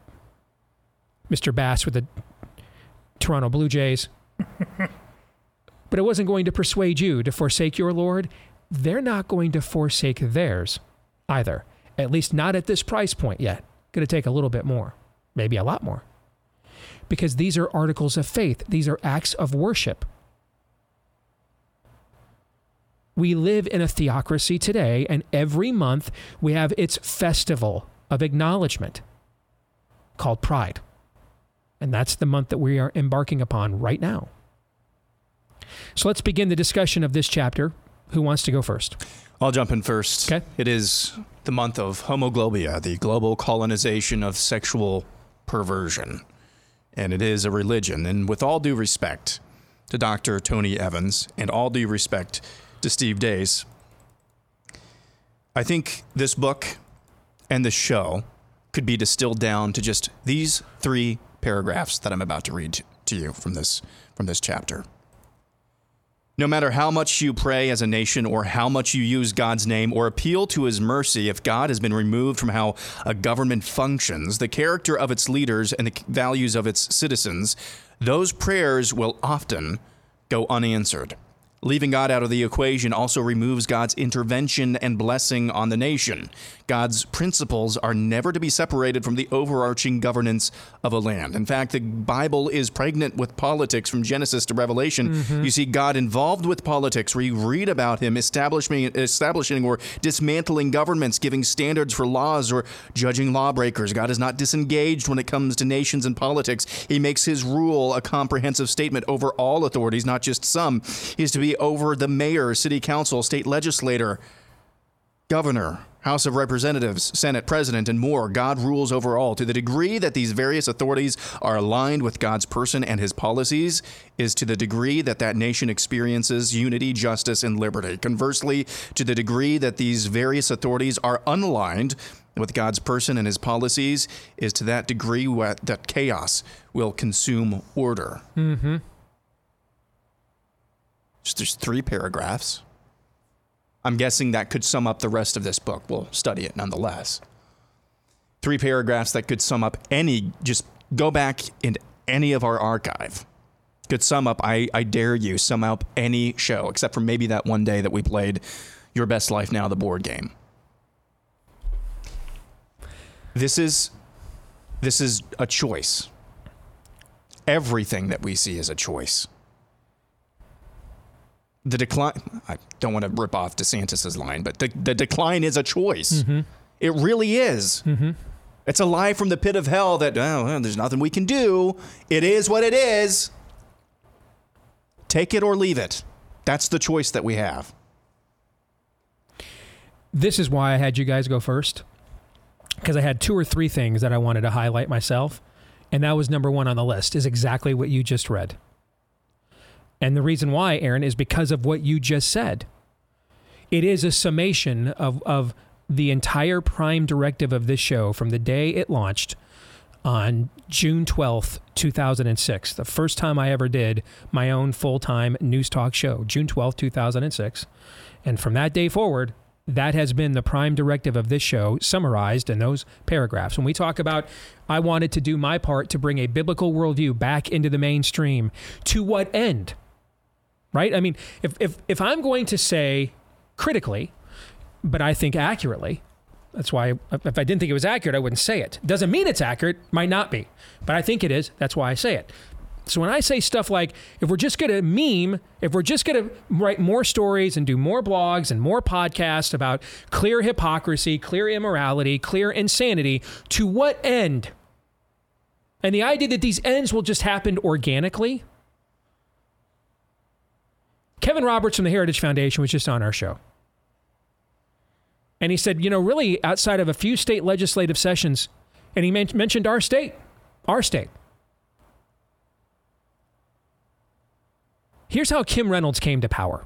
Mr. Bass with the Toronto Blue Jays. but it wasn't going to persuade you to forsake your Lord. they're not going to forsake theirs either. At least not at this price point yet. Going to take a little bit more, maybe a lot more. Because these are articles of faith, these are acts of worship. We live in a theocracy today, and every month we have its festival of acknowledgement called Pride. And that's the month that we are embarking upon right now. So let's begin the discussion of this chapter. Who wants to go first? I'll jump in first. Okay. It is the month of homoglobia, the global colonization of sexual perversion. And it is a religion. And with all due respect to Dr. Tony Evans and all due respect to Steve Deace, I think this book and the show could be distilled down to just these three paragraphs that I'm about to read to you from this from this chapter. No matter how much you pray as a nation or how much you use God's name or appeal to his mercy, if God has been removed from how a government functions, the character of its leaders, and the values of its citizens, those prayers will often go unanswered. Leaving God out of the equation also removes God's intervention and blessing on the nation. God's principles are never to be separated from the overarching governance of a land. In fact, the Bible is pregnant with politics from Genesis to Revelation. Mm-hmm. You see God involved with politics, where you read about him establishing, establishing or dismantling governments, giving standards for laws, or judging lawbreakers. God is not disengaged when it comes to nations and politics. He makes his rule a comprehensive statement over all authorities, not just some. He is to be over the mayor, city council, state legislator, governor, House of Representatives, Senate President, and more. God rules over all. To the degree that these various authorities are aligned with God's person and his policies, is to the degree that that nation experiences unity, justice, and liberty. Conversely, to the degree that these various authorities are unaligned with God's person and his policies, is to that degree that chaos will consume order. Mm-hmm. There's three paragraphs. I'm guessing that could sum up the rest of this book. We'll study it nonetheless. Three paragraphs that could sum up any, just go back in any of our archive. Could sum up, I, I dare you, sum up any show, except for maybe that one day that we played Your Best Life Now, the board game. This is this is a choice. Everything that we see is a choice the decline. I don't want to rip off DeSantis's line, but the, the decline is a choice. Mm-hmm. It really is. Mm-hmm. It's a lie from the pit of hell that oh, well, there's nothing we can do. It is what it is. Take it or leave it. That's the choice that we have. This is why I had you guys go first, because I had two or three things that I wanted to highlight myself, and that was number one on the list. Is exactly what you just read. And the reason why, Aaron, is because of what you just said. It is a summation of, of the entire prime directive of this show from the day it launched on June 12th, 2006. The first time I ever did my own full time news talk show, June 12th, 2006. And from that day forward, that has been the prime directive of this show, summarized in those paragraphs. When we talk about, I wanted to do my part to bring a biblical worldview back into the mainstream, to what end? Right? I mean, if, if, if I'm going to say critically, but I think accurately, that's why if I didn't think it was accurate, I wouldn't say it. Doesn't mean it's accurate, might not be, but I think it is. That's why I say it. So when I say stuff like, if we're just going to meme, if we're just going to write more stories and do more blogs and more podcasts about clear hypocrisy, clear immorality, clear insanity, to what end? And the idea that these ends will just happen organically, Kevin Roberts from the Heritage Foundation was just on our show. And he said, you know, really, outside of a few state legislative sessions, and he men- mentioned our state, our state. Here's how Kim Reynolds came to power.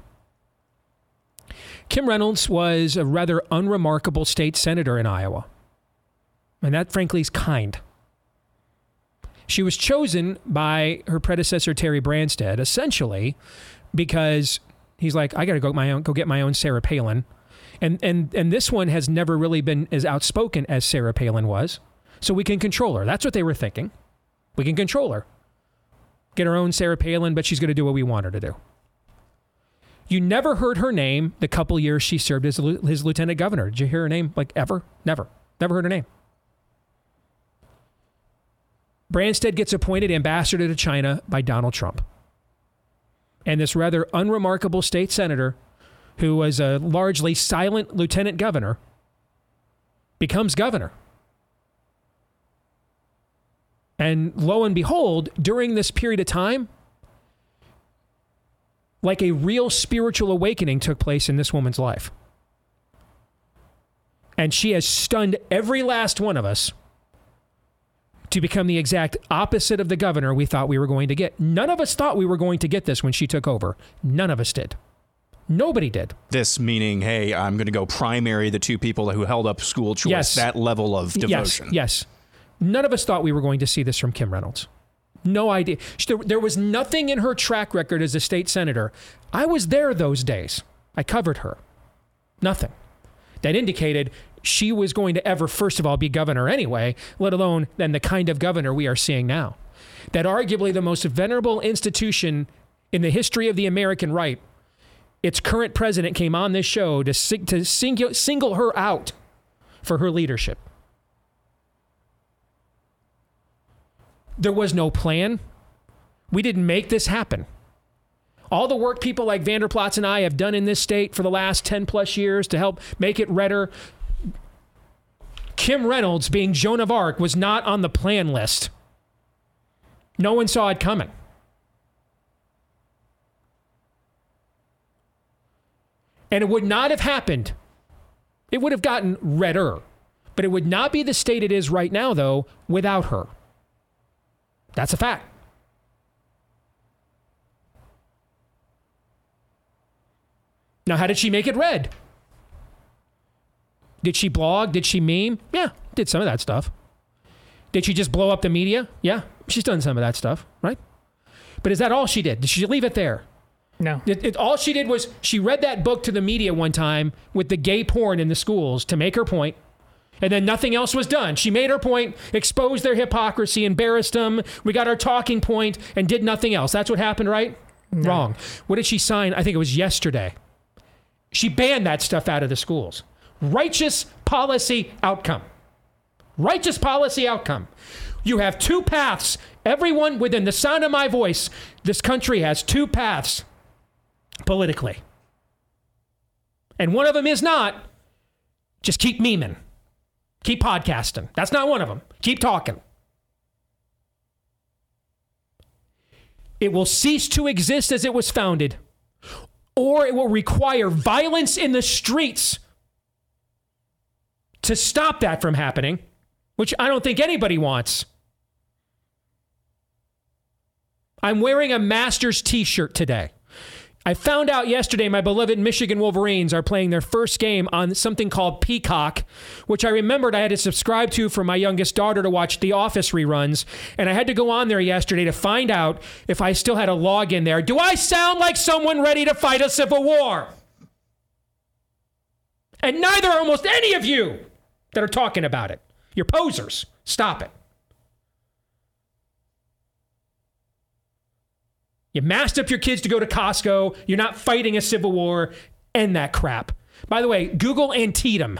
Kim Reynolds was a rather unremarkable state senator in Iowa. And that, frankly, is kind. She was chosen by her predecessor, Terry Branstad, essentially because he's like, I got to go my own, go get my own Sarah Palin, and and and this one has never really been as outspoken as Sarah Palin was, so we can control her. That's what they were thinking. We can control her, get her own Sarah Palin, but she's going to do what we want her to do. You never heard her name the couple years she served as his lieutenant governor. Did you hear her name like ever? Never. Never heard her name. Branstad gets appointed ambassador to China by Donald Trump. And this rather unremarkable state senator, who was a largely silent lieutenant governor, becomes governor. And lo and behold, during this period of time, like a real spiritual awakening took place in this woman's life. And she has stunned every last one of us to become the exact opposite of the governor we thought we were going to get. None of us thought we were going to get this when she took over. None of us did. Nobody did. This meaning, hey, I'm going to go primary the two people who held up school choice. Yes. That level of devotion. Yes, yes. None of us thought we were going to see this from Kim Reynolds. No idea. There, there was nothing in her track record as a state senator. I was there those days. I covered her. Nothing. That indicated she was going to ever, first of all, be governor anyway, let alone then the kind of governor we are seeing now. That arguably the most venerable institution in the history of the American right, its current president came on this show to, sing, to single, her out for her leadership. There was no plan. We didn't make this happen. All the work people like Vander Plaats and I have done in this state for the last 10 plus years to help make it redder. Kim Reynolds being Joan of Arc was not on the plan list. No one saw it coming. And it would not have happened. It would have gotten redder. But it would not be the state it is right now, though, without her. That's a fact. Now, how did she make it red? Did she blog? Did she meme? Yeah, did some of that stuff. Did she just blow up the media? Yeah, she's done some of that stuff, right? But is that all she did? Did she leave it there? No. It, it, all she did was she read that book to the media one time with the gay porn in the schools to make her point, and then nothing else was done. She made her point, exposed their hypocrisy, embarrassed them. We got our talking point, and did nothing else. That's what happened, right? No. Wrong. What did she sign? I think it was yesterday. She banned that stuff out of the schools. Righteous policy outcome. Righteous policy outcome. You have two paths. Everyone within the sound of my voice, this country has two paths politically. And one of them is not just keep memeing, keep podcasting. That's not one of them. Keep talking. It will cease to exist as it was founded, or it will require violence in the streets to stop that from happening, which I don't think anybody wants. I'm wearing a Masters t shirt today. I found out yesterday my beloved Michigan Wolverines are playing their first game on something called Peacock, which I remembered I had to subscribe to for my youngest daughter to watch The Office reruns. And I had to go on there yesterday to find out if I still had a login there. Do I sound like someone ready to fight a civil war? And neither are almost any of you that are talking about it. You're posers. Stop it. You masked up your kids to go to Costco. You're not fighting a civil war. End that crap. By the way, Google Antietam.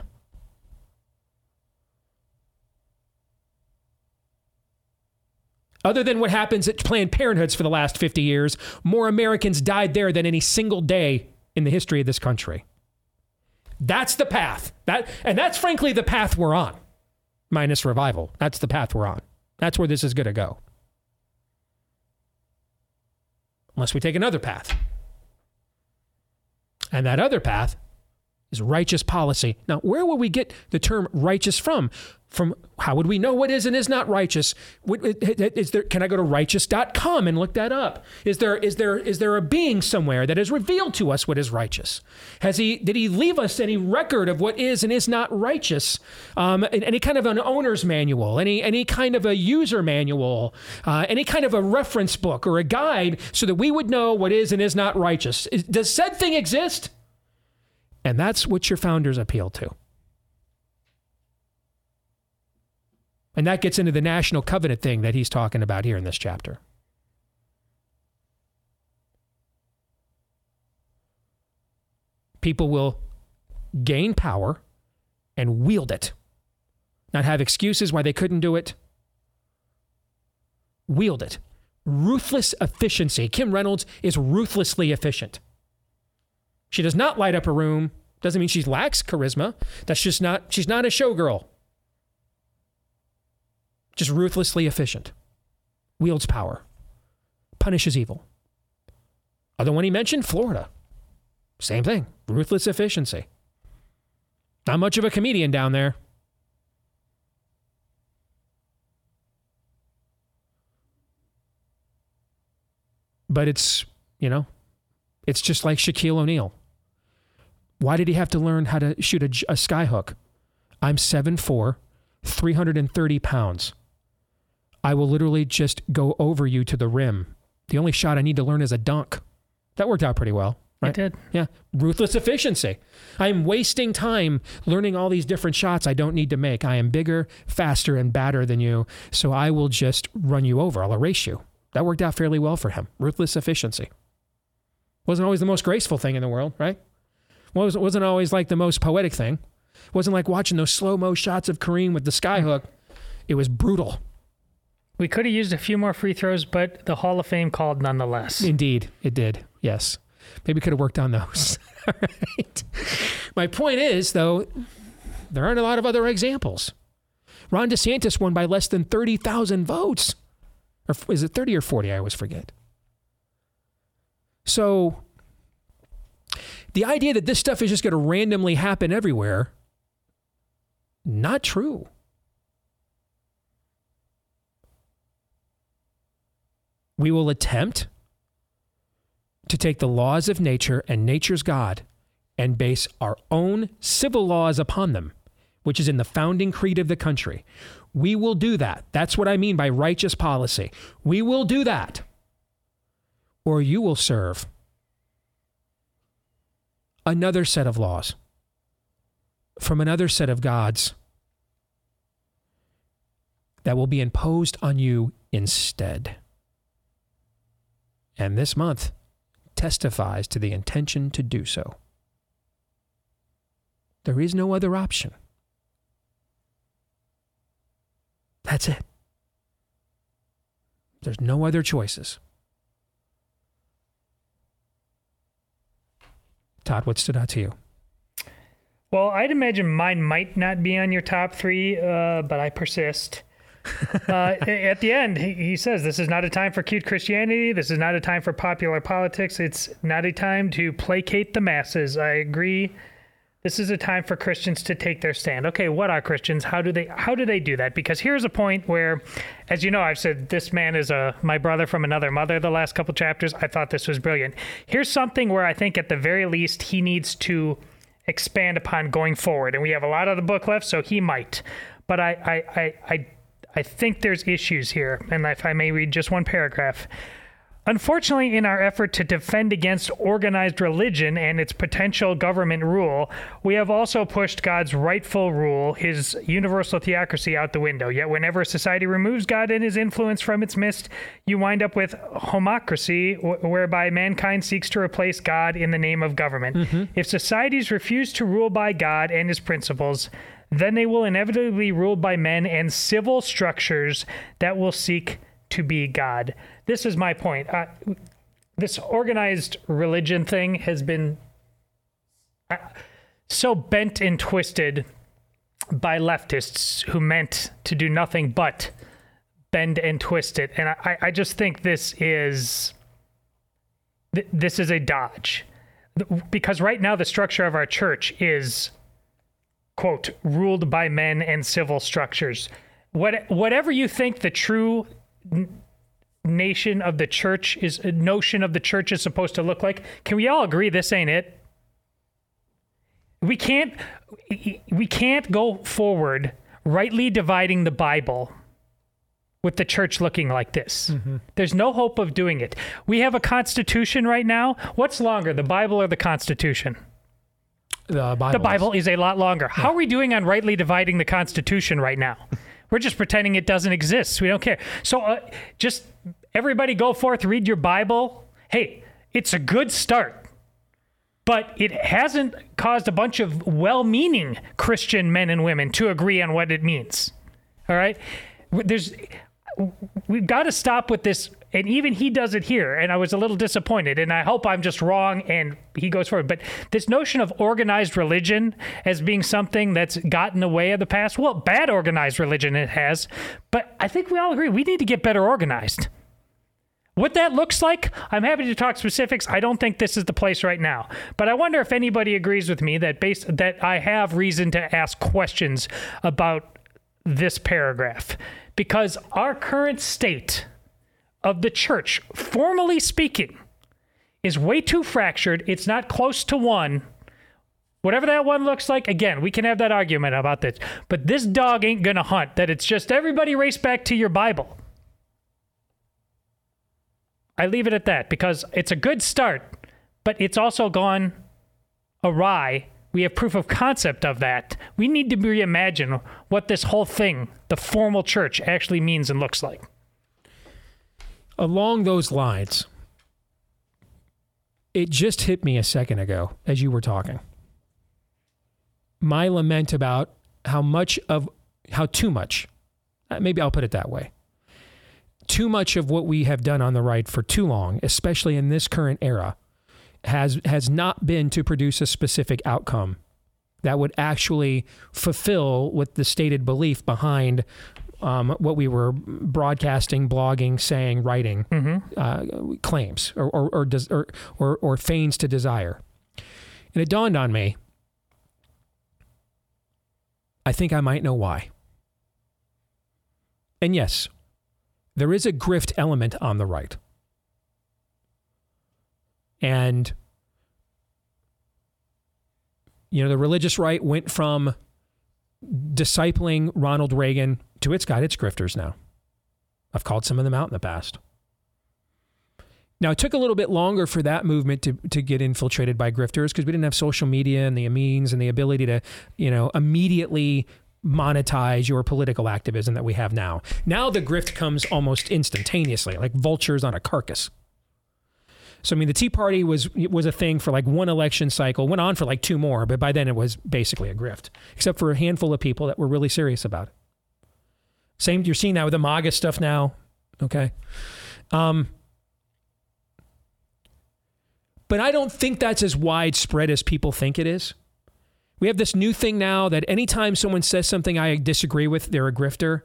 Other than what happens at Planned Parenthoods for the last 50 years, more Americans died there than any single day in the history of this country. That's the path. That and that's frankly the path we're on. Minus revival. That's the path we're on. That's where this is going to go. Unless we take another path. And that other path is righteous policy. Now, where will we get the term righteous from? From how would we know what is and is not righteous? Is there, can I go to righteous.com and look that up? Is there, is, there, is there a being somewhere that has revealed to us what is righteous? Has he, did he leave us any record of what is and is not righteous? Um, any kind of an owner's manual, any, any kind of a user manual, uh, any kind of a reference book or a guide so that we would know what is and is not righteous? Does said thing exist? And that's what your founders appeal to. And that gets into the national covenant thing that he's talking about here in this chapter. people will gain power and wield it, not have excuses why they couldn't do it. Wield it. Ruthless efficiency. Kim Reynolds is ruthlessly efficient. She does not light up a room. Doesn't mean she lacks charisma. That's just not, she's not a showgirl. Just ruthlessly efficient. Wields power. Punishes evil. Other one he mentioned, Florida. Same thing. Ruthless efficiency. Not much of a comedian down there. But it's, you know, it's just like Shaquille O'Neal. Why did he have to learn how to shoot a, a skyhook? I'm 7'4, 330 pounds. I will literally just go over you to the rim. The only shot I need to learn is a dunk. That worked out pretty well. Right? It did. Yeah. Ruthless efficiency. I'm wasting time learning all these different shots I don't need to make. I am bigger, faster, and badder than you, so I will just run you over. I'll erase you. That worked out fairly well for him. Ruthless efficiency. Wasn't always the most graceful thing in the world, right? Was, wasn't always like the most poetic thing. Wasn't like watching those slow mo shots of Kareem with the skyhook. It was brutal. We could have used a few more free throws, but the Hall of Fame called nonetheless. Indeed, it did. Yes. Maybe could have worked on those. All right. My point is, though, there aren't a lot of other examples. Ron DeSantis won by less than 30,000 votes. Or is it 30 or 40? I always forget. So the idea that this stuff is just going to randomly happen everywhere, not true. We will attempt to take the laws of nature and nature's God and base our own civil laws upon them, which is in the founding creed of the country. We will do that. That's what I mean by righteous policy. We will do that. Or you will serve another set of laws from another set of gods that will be imposed on you instead. And this month testifies to the intention to do so. There is no other option. That's it. There's no other choices. Todd, what stood out to you? Well, I'd imagine mine might not be on your top three, uh, but I persist. uh, at the end, he, he says, This is not a time for cute Christianity. This is not a time for popular politics. It's not a time to placate the masses. I agree. This is a time for Christians to take their stand. Okay, what are Christians? How do they how do they do that? Because here's a point where, as you know, I've said this man is a my brother from another mother. The last couple chapters, I thought this was brilliant. Here's something where I think at the very least he needs to expand upon going forward, and we have a lot of the book left, so he might. But I I I I, I think there's issues here, and if I may read just one paragraph. Unfortunately, in our effort to defend against organized religion and its potential government rule, we have also pushed God's rightful rule, his universal theocracy, out the window. Yet, whenever society removes God and his influence from its midst, you wind up with homocracy, wh- whereby mankind seeks to replace God in the name of government. Mm-hmm. If societies refuse to rule by God and his principles, then they will inevitably be ruled by men and civil structures that will seek to be God. This is my point. Uh, this organized religion thing has been uh, so bent and twisted by leftists who meant to do nothing but bend and twist it. And I, I just think this is th- this is a dodge because right now the structure of our church is quote ruled by men and civil structures. What whatever you think the true n- nation of the church is uh, notion of the church is supposed to look like, can we all agree this ain't it? We can't we can't go forward rightly dividing the Bible with the church looking like this. Mm-hmm. There's no hope of doing it. We have a constitution right now. What's longer, the Bible or the Constitution? The Bible. The Bible is a lot longer. How are we doing on rightly dividing the Constitution right now? We're just pretending it doesn't exist. We don't care. So uh, just everybody go forth, read your Bible. Hey, it's a good start. but it hasn't caused a bunch of well-meaning Christian men and women to agree on what it means. All right, there's we've got to stop with this. And even he does it here. And I was a little disappointed. And I hope I'm just wrong and he goes forward. But this notion of organized religion as being something that's gotten in the way of the past, well, bad organized religion it has. But I think we all agree we need to get better organized. What that looks like, I'm happy to talk specifics. I don't think this is the place right now. But I wonder if anybody agrees with me that based that I have reason to ask questions about this paragraph because our current state of the church, formally speaking, is way too fractured. It's not close to one. Whatever that one looks like, again, we can have that argument about this. But this dog ain't going to hunt, that it's just everybody race back to your Bible. I leave it at that because it's a good start, but it's also gone awry we have proof of concept of that. We need to reimagine what this whole thing, the formal church, actually means and looks like. Along those lines, it just hit me a second ago as you were talking. My lament about how much of, how too much, uh, maybe I'll put it that way, too much of what we have done on the right for too long, especially in this current era, has has not been to produce a specific outcome that would actually fulfill what the stated belief behind um, what we were broadcasting, blogging, saying, writing mm-hmm. uh, claims or or or, does, or or or feigns to desire. And it dawned on me. I think I might know why. And yes, there is a grift element on the right. And, you know, the religious right went from discipling Ronald Reagan to it's its grifters now. I've called some of them out in the past. Now, it took a little bit longer for that movement to, to get infiltrated by grifters because we didn't have social media and the means and the ability to, you know, immediately monetize your political activism that we have now. Now the grift comes almost instantaneously, like vultures on a carcass. So I mean, the Tea Party was was a thing for like one election cycle, went on for like two more, but by then it was basically a grift, except for a handful of people that were really serious about it. Same you're seeing now with the MAGA stuff now. Okay. Um, but I don't think that's as widespread as people think it is. We have this new thing now that anytime someone says something I disagree with, they're a grifter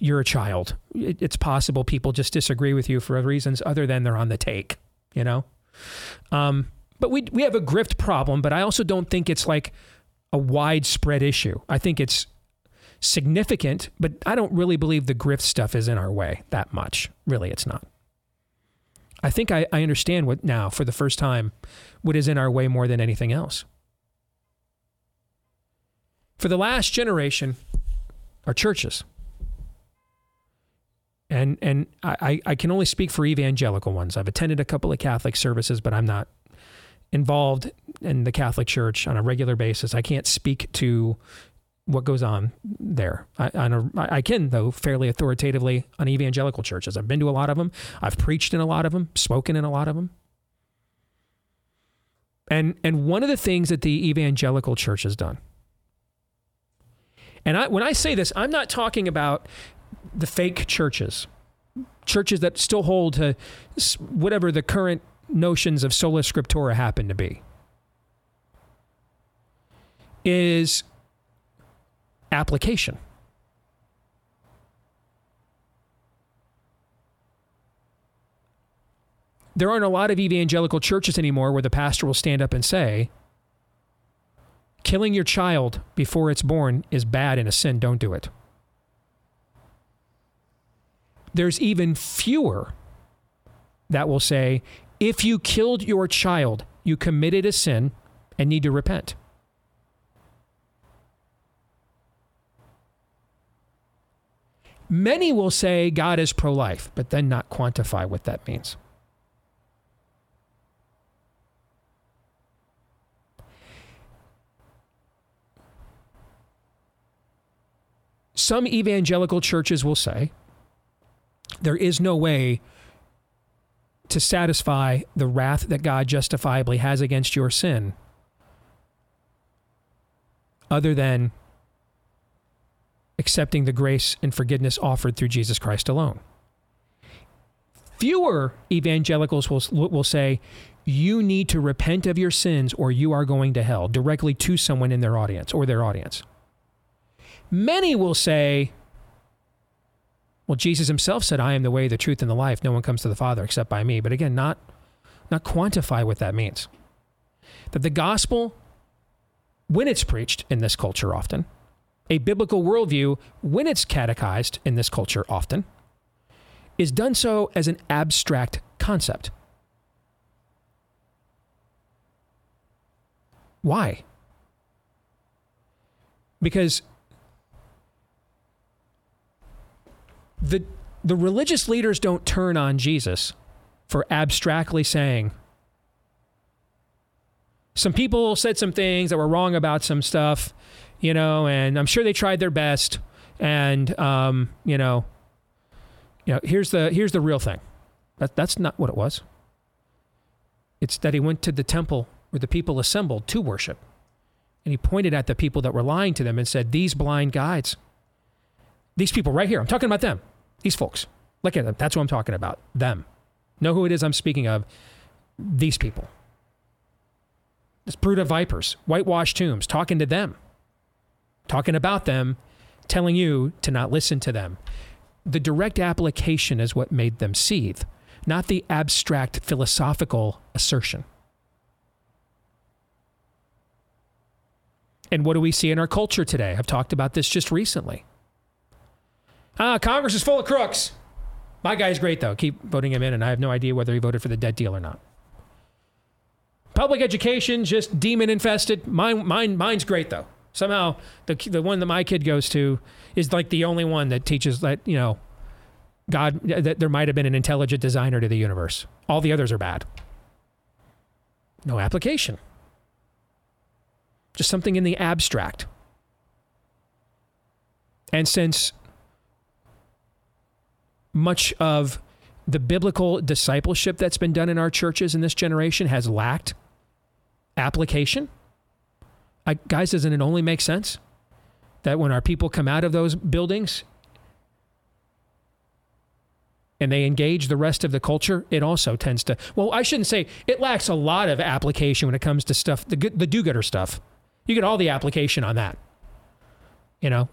you're a child. It's possible people just disagree with you for reasons other than they're on the take, you know? Um, but we, we have a grift problem, but I also don't think it's like a widespread issue. I think it's significant, but I don't really believe the grift stuff is in our way that much. Really, it's not. I think I, I understand what now, for the first time, what is in our way more than anything else. For the last generation, our churches and and I, I can only speak for evangelical ones. I've attended a couple of Catholic services, but I'm not involved in the Catholic Church on a regular basis. I can't speak to what goes on there. I, can, though, fairly authoritatively on evangelical churches. I've been to a lot of them. I've preached in a lot of them, spoken in a lot of them. And and one of the things that the evangelical church has done, and I, when I say this, I'm not talking about the fake churches, churches that still hold to whatever the current notions of sola scriptura happen to be, is application. There aren't a lot of evangelical churches anymore where the pastor will stand up and say, Killing your child before it's born is bad and a sin, don't do it there's even fewer that will say, if you killed your child, you committed a sin and need to repent. Many will say God is pro life, but then not quantify what that means. Some evangelical churches will say there is no way to satisfy the wrath that God justifiably has against your sin other than accepting the grace and forgiveness offered through Jesus Christ alone. Fewer evangelicals will, will say, you need to repent of your sins or you are going to hell directly to someone in their audience or their audience. Many will say, well, Jesus himself said, I am the way, the truth, and the life. No one comes to the Father except by me. But again, not, not quantify what that means. That the gospel, when it's preached in this culture often, a biblical worldview, when it's catechized in this culture often, is done so as an abstract concept. Why? Because the the religious leaders don't turn on Jesus for abstractly saying some people said some things that were wrong about some stuff, you know, and I'm sure they tried their best. And um, you know, you know, here's the here's the real thing. That that's not what it was. It's that he went to the temple where the people assembled to worship. And he pointed at the people that were lying to them and said, These blind guides, these people right here, I'm talking about them, these folks, look at them. That's what I'm talking about. Them. Know who it is I'm speaking of? These people. This brood of vipers, whitewashed tombs, talking to them, talking about them, telling you to not listen to them. The direct application is what made them seethe, not the abstract philosophical assertion. And what do we see in our culture today? I've talked about this just recently. Ah, Congress is full of crooks. My guy's great, though. Keep voting him in, and I have no idea whether he voted for the debt deal or not. Public education, just demon infested. Mine, mine, mine's great, though. Somehow, the, the one that my kid goes to is like the only one that teaches that, you know, God, that there might have been an intelligent designer to the universe. All the others are bad. No application just something in the abstract. And since much of the biblical discipleship that's been done in our churches in this generation has lacked application, I, guys, doesn't it only make sense that when our people come out of those buildings and they engage the rest of the culture, it also tends to, well, I shouldn't say it lacks a lot of application when it comes to stuff, the, the do gooder stuff. You get all the application on that. You know,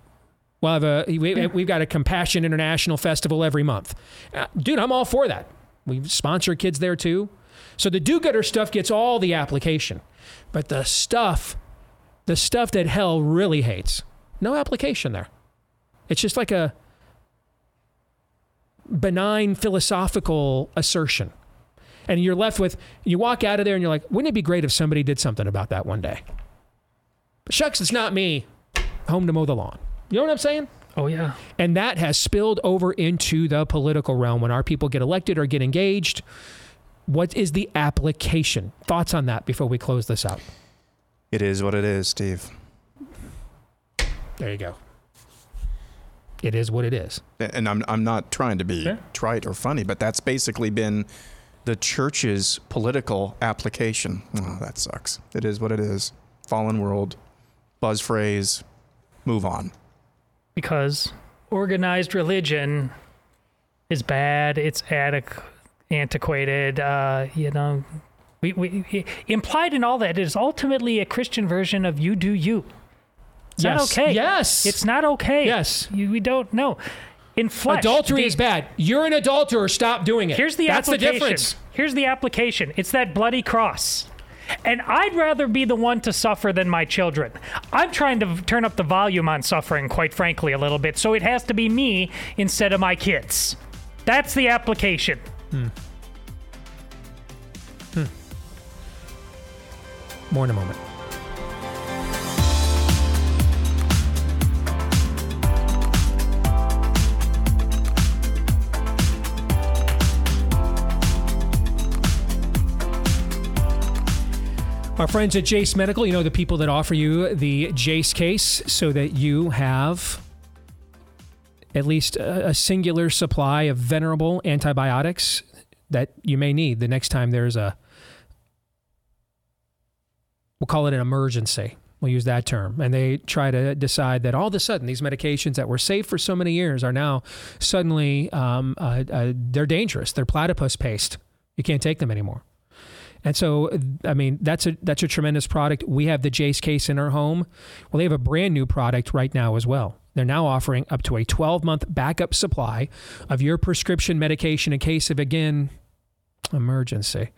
we'll have a we, we've got a Compassion International Festival every month, uh, dude. I'm all for that. We sponsor kids there too, so the do-gooder stuff gets all the application, but the stuff, the stuff that hell really hates, no application there. It's just like a benign philosophical assertion. And you're left with, you walk out of there and you're like, wouldn't it be great if somebody did something about that one day? But shucks, it's not me home to mow the lawn. You know what I'm saying? Oh, yeah. And that has spilled over into the political realm when our people get elected or get engaged. What is the application? Thoughts on that before we close this out? It is what it is, Steve. There you go. It is what it is. And I'm, I'm not trying to be yeah. trite or funny, but that's basically been the church's political application. Oh, that sucks. It is what it is. Fallen world buzz phrase, move on. Because organized religion is bad. It's adic- antiquated. Uh, you know, we, we implied in all that is ultimately a Christian version of you do you. It's yes. not okay. Yes. It's not okay. Yes. You, we don't know. In flesh, adultery the, is bad. You're an adulterer. Stop doing it. Here's the That's application. the difference. Here's the application. It's that bloody cross. And I'd rather be the one to suffer than my children. I'm trying to turn up the volume on suffering, quite frankly, a little bit. So it has to be me instead of my kids. That's the application. Hmm. More in a moment. Our friends at Jase Medical, you know, the people that offer you the Jase case so that you have at least a, singular supply of venerable antibiotics that you may need the next time there's a we'll call it an emergency. We'll use that term. And they try to decide that all of a sudden these medications that were safe for so many years are now suddenly um, uh, uh, they're dangerous. They're platypus paste. You can't take them anymore. And so, I mean, that's a that's a tremendous product. We have the Jase case in our home. Well, they have a brand new product right now as well. They're now offering up to a 12 month backup supply of your prescription medication in case of again emergency.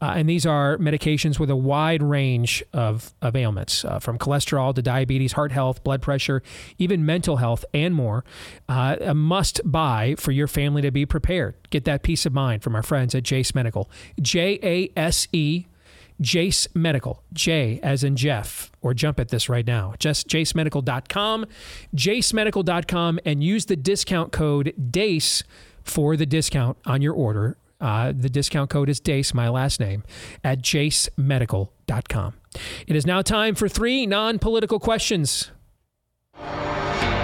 Uh, and these are medications with a wide range of, of ailments, uh, from cholesterol to diabetes, heart health, blood pressure, even mental health, and more. Uh, a must buy for your family to be prepared. Get that peace of mind from our friends at Jase Medical. J A S E. Jase Medical, J as in Jeff, or jump at this right now. Just jasemedical.com, jasemedical.com, and use the discount code DEACE for the discount on your order uh, the discount code is DEACE, my last name, at jasemedical.com. It is now time for three non political questions.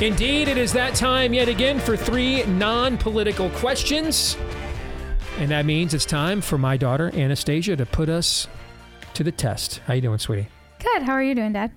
Indeed, it is that time yet again for three non political questions. And that means it's time for my daughter, Anastasia, to put us to the test. How you doing, sweetie? Good. How are you doing, Dad?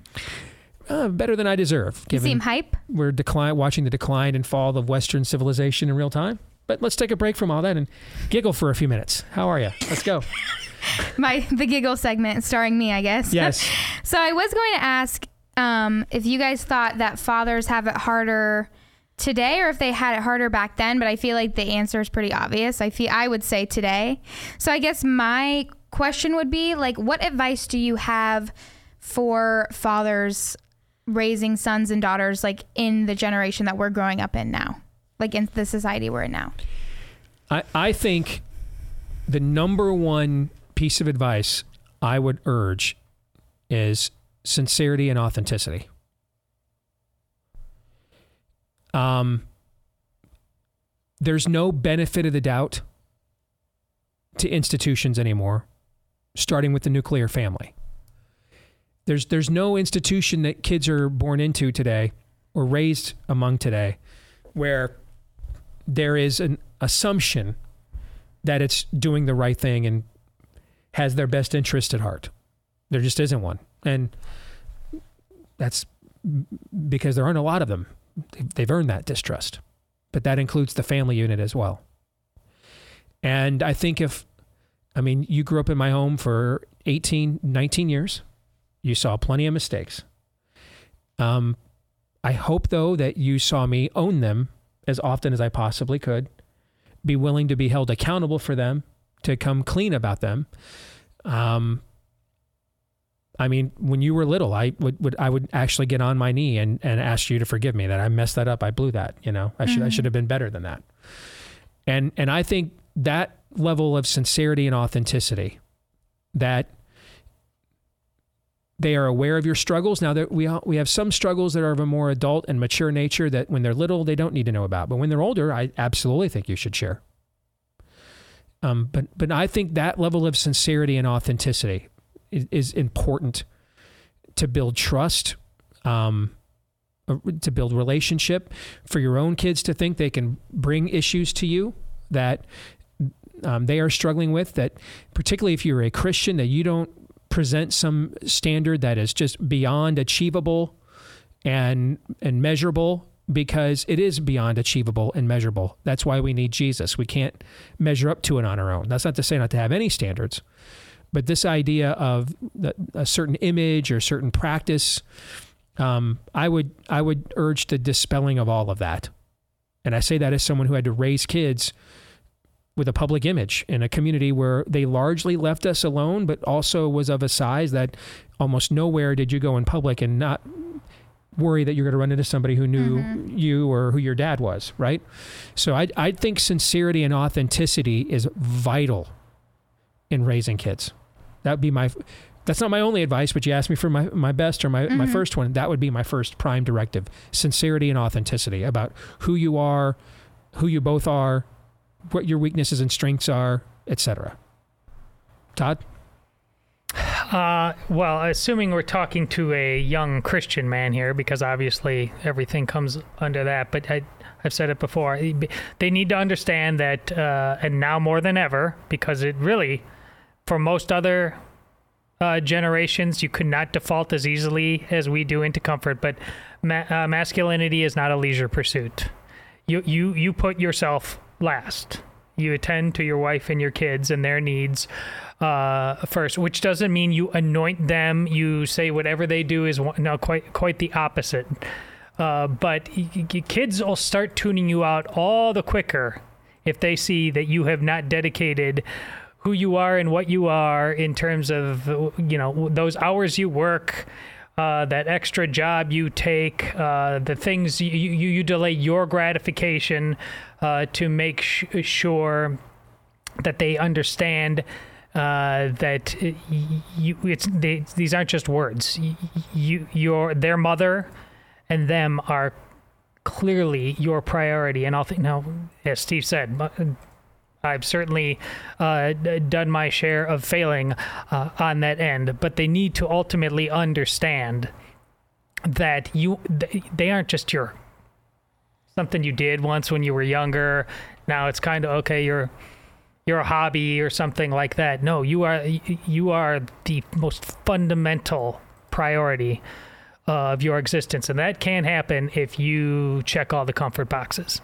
Uh, better than I deserve. You seem hype. We're decline, watching the decline and fall of Western civilization in real time. But let's take a break from all that and giggle for a few minutes. How are you? Let's go. My the giggle segment starring me, I guess. Yes. so I was going to ask um, if you guys thought that fathers have it harder today or if they had it harder back then, but I feel like the answer is pretty obvious. I feel I would say today. So I guess my question would be like what advice do you have for fathers raising sons and daughters like in the generation that we're growing up in now? Like in the society we're in now? I, I think the number one piece of advice I would urge is sincerity and authenticity. Um, there's no benefit of the doubt to institutions anymore, starting with the nuclear family. There's there's no institution that kids are born into today or raised among today where there is an assumption that it's doing the right thing and has their best interest at heart. There just isn't one. And that's because there aren't a lot of them. They've earned that distrust, but that includes the family unit as well. And I think if, I mean, you grew up in my home for 18, 19 years, you saw plenty of mistakes. Um, I hope, though, that you saw me own them as often as I possibly could, be willing to be held accountable for them, to come clean about them. Um, I mean, when you were little, I would, would I would actually get on my knee and, and ask you to forgive me that I messed that up. I blew that. You know, I should Mm-hmm. I should have been better than that. And and I think that level of sincerity and authenticity, that they are aware of your struggles. Now that we we have some struggles that are of a more adult and mature nature that when they're little they don't need to know about, but when they're older, I absolutely think you should share. Um, but but I think that level of sincerity and authenticity is, is important to build trust, um, uh, to build relationship, for your own kids to think they can bring issues to you that um, they are struggling with. That particularly if you're a Christian, that you don't present some standard that is just beyond achievable and and measurable because it is beyond achievable and measurable. That's why we need Jesus. We can't measure up to it on our own. That's not to say not to have any standards, but this idea of the, a certain image or certain practice, um, I would I would urge the dispelling of all of that. And I say that as someone who had to raise kids with a public image in a community where they largely left us alone, but also was of a size that almost nowhere did you go in public and not worry that you're going to run into somebody who knew you or who your dad was, right? So I, I think sincerity and authenticity is vital in raising kids. That would be my. That's not my only advice, but you asked me for my, my best or my, my Mhm. first one. That would be my first prime directive: sincerity and authenticity about who you are, who you both are, what your weaknesses and strengths are, etc. Todd. Uh, well, assuming we're talking to a young Christian man here, because obviously everything comes under that. But I, I've said it before. They need to understand that, uh, and now more than ever, because it really, for most other uh, generations, you could not default as easily as we do into comfort. But ma- uh, masculinity is not a leisure pursuit. You you you put yourself last. You attend to your wife and your kids and their needs uh, first, which doesn't mean you anoint them. You say whatever they do is one- no quite quite the opposite. Uh, but y- y- kids will start tuning you out all the quicker if they see that you have not dedicated who you are and what you are in terms of you know those hours you work uh, that extra job you take uh, the things you, you, you delay your gratification uh, to make sh- sure that they understand uh, that you it's they, these aren't just words. You your their mother and them are clearly your priority. And I'll think now as Steve said I've certainly uh, done my share of failing uh, on that end, but they need to ultimately understand that you th- they aren't just your something you did once when you were younger. Now it's kind of okay. You're a hobby or something like that. No, you are you are the most fundamental priority of your existence, and that can't happen if you check all the comfort boxes.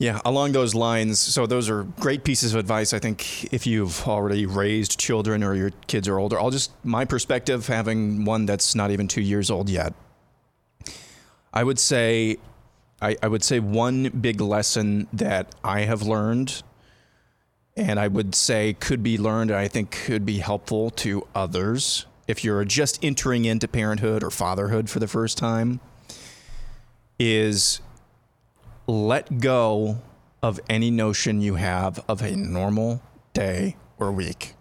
Yeah, along those lines. So those are great pieces of advice. I think if you've already raised children or your kids are older, I'll just my perspective, having one that's not even two years old yet. I would say, I, I would say one big lesson that I have learned, and I would say could be learned, and I think could be helpful to others if you're just entering into parenthood or fatherhood for the first time, is let go of any notion you have of a normal day or week.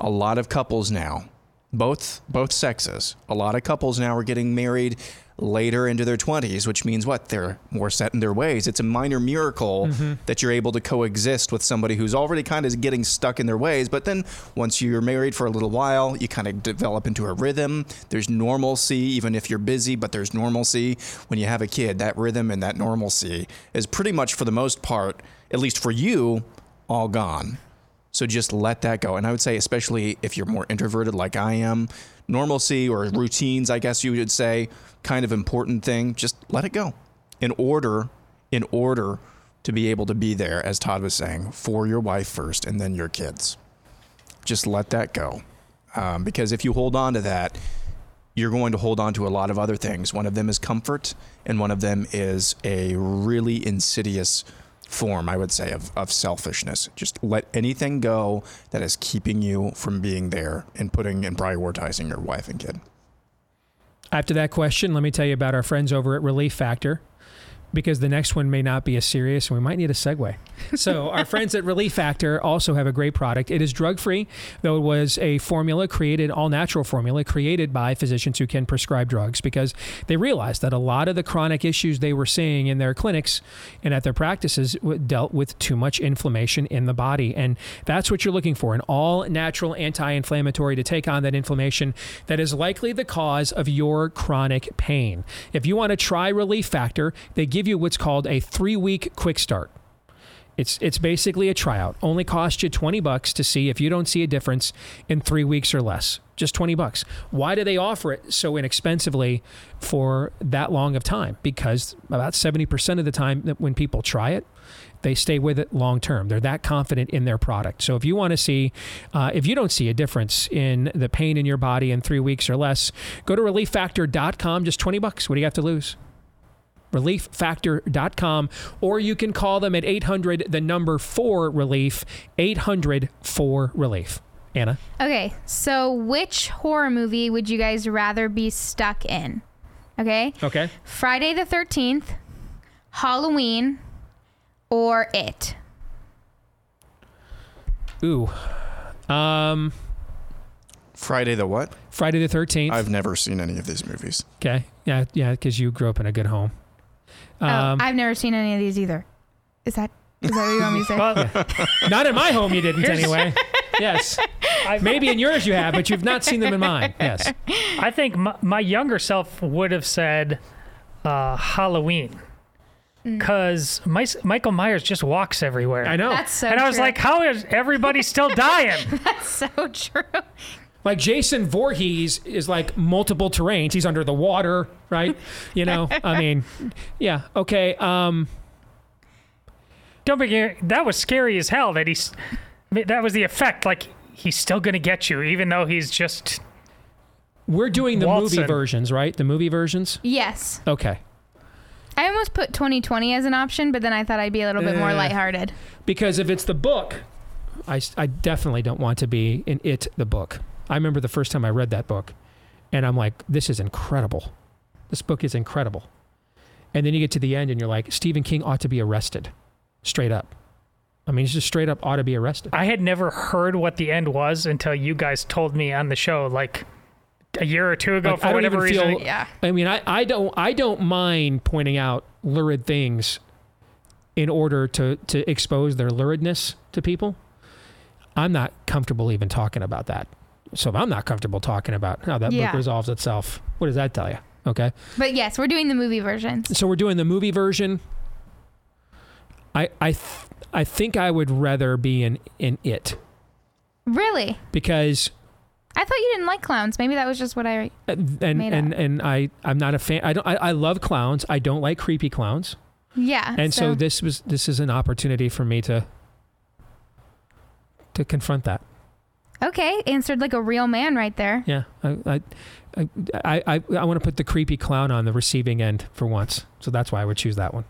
A lot of couples now, both both sexes, a lot of couples now are getting married later into their 20s, which means what? They're more set in their ways. It's a minor miracle Mhm. that you're able to coexist with somebody who's already kind of getting stuck in their ways. But then once you're married for a little while, you kind of develop into a rhythm. There's normalcy, even if you're busy, but there's normalcy. When you have a kid, that rhythm and that normalcy is pretty much for the most part, at least for you, all gone. So just let that go. And I would say, especially if you're more introverted like I am, normalcy or routines, I guess you would say, kind of important thing. Just let it go. In order, in order to be able to be there, as Todd was saying, for your wife first and then your kids. Just let that go. Um, because if you hold on to that, you're going to hold on to a lot of other things. One of them is comfort, and one of them is a really insidious form, I would say, of, of selfishness. Just let anything go that is keeping you from being there and putting and prioritizing your wife and kid. After that question, let me tell you about our friends over at Relief Factor. Because the next one may not be as serious, and we might need a segue. So, our friends at Relief Factor also have a great product. It is drug free, though it was a formula created, all natural formula created by physicians who can prescribe drugs because they realized that a lot of the chronic issues they were seeing in their clinics and at their practices dealt with too much inflammation in the body. And that's what you're looking for an all natural anti inflammatory to take on that inflammation that is likely the cause of your chronic pain. If you want to try Relief Factor, they give you what's called a three week quick start. It's it's basically a tryout. Only cost you 20 bucks to see if you don't see a difference in 3 weeks or less. Just 20 bucks. Why do they offer it so inexpensively for that long of time? Because about 70% of the time that when people try it, they stay with it long term. They're that confident in their product. So if you want to see, uh, if you don't see a difference in the pain in your body in three weeks or less, go to relieffactor.com. Just 20 bucks. What do you have to lose? relieffactor.com or you can call them at 800 the number 4 relief 800 4 relief anna Okay, so which horror movie would you guys rather be stuck in? Okay? okay Friday the 13th, Halloween, or It? ooh Um, Friday the what? Friday the Thirteenth. I've never seen any of these movies. Okay. Yeah, yeah, because you grew up in a good home. Oh, Um, I've never seen any of these either. Is that is that what you want me to say? Well, not in my home, you didn't Here's- anyway. Yes. Maybe in yours you have, but you've not seen them in mine. Yes. I think my, my younger self would have said uh, Halloween. Mm. Because Michael Myers just walks everywhere. I know. That's so and I was true. like, how is everybody still dying? That's so true. Like Jason Voorhees is like multiple terrains. He's under the water, right? You know, I mean, yeah. Okay. Um, Don't be that was scary as hell. That he's that was the effect. Like he's still gonna get you, even though he's just. we're doing the movie versions, right? The movie versions. Yes. Okay. I almost put 2020 as an option, but then I thought I'd be a little bit more Eh. lighthearted. Because if it's the book, I, I definitely don't want to be in it, the book. I remember the first time I read that book, and I'm like, this is incredible. This book is incredible. And then you get to the end, and you're like, Stephen King ought to be arrested, straight up. I mean, he's just straight up ought to be arrested. I had never heard what the end was until you guys told me on the show, like a year or two ago, Like, for I don't whatever even reason. feel. Yeah. I mean, I, I don't I don't mind pointing out lurid things in order to to expose their luridness to people. I'm not comfortable even talking about that. So if I'm not comfortable talking about how that Yeah. book resolves itself, what does that tell you? Okay. But yes, we're doing the movie versions. So we're doing the movie version. I I th- I think I would rather be in in it Really? because I thought you didn't like clowns. Maybe that was just what I. Uh, and Made and, up. and I I'm not a fan. I don't I, I love clowns. I don't like creepy clowns. Yeah. and so, this was this is an opportunity for me to to confront that. Okay, answered like a real man right there. Yeah, I I I I, I, I want to put the creepy clown on the receiving end for once, so that's why I would choose that one.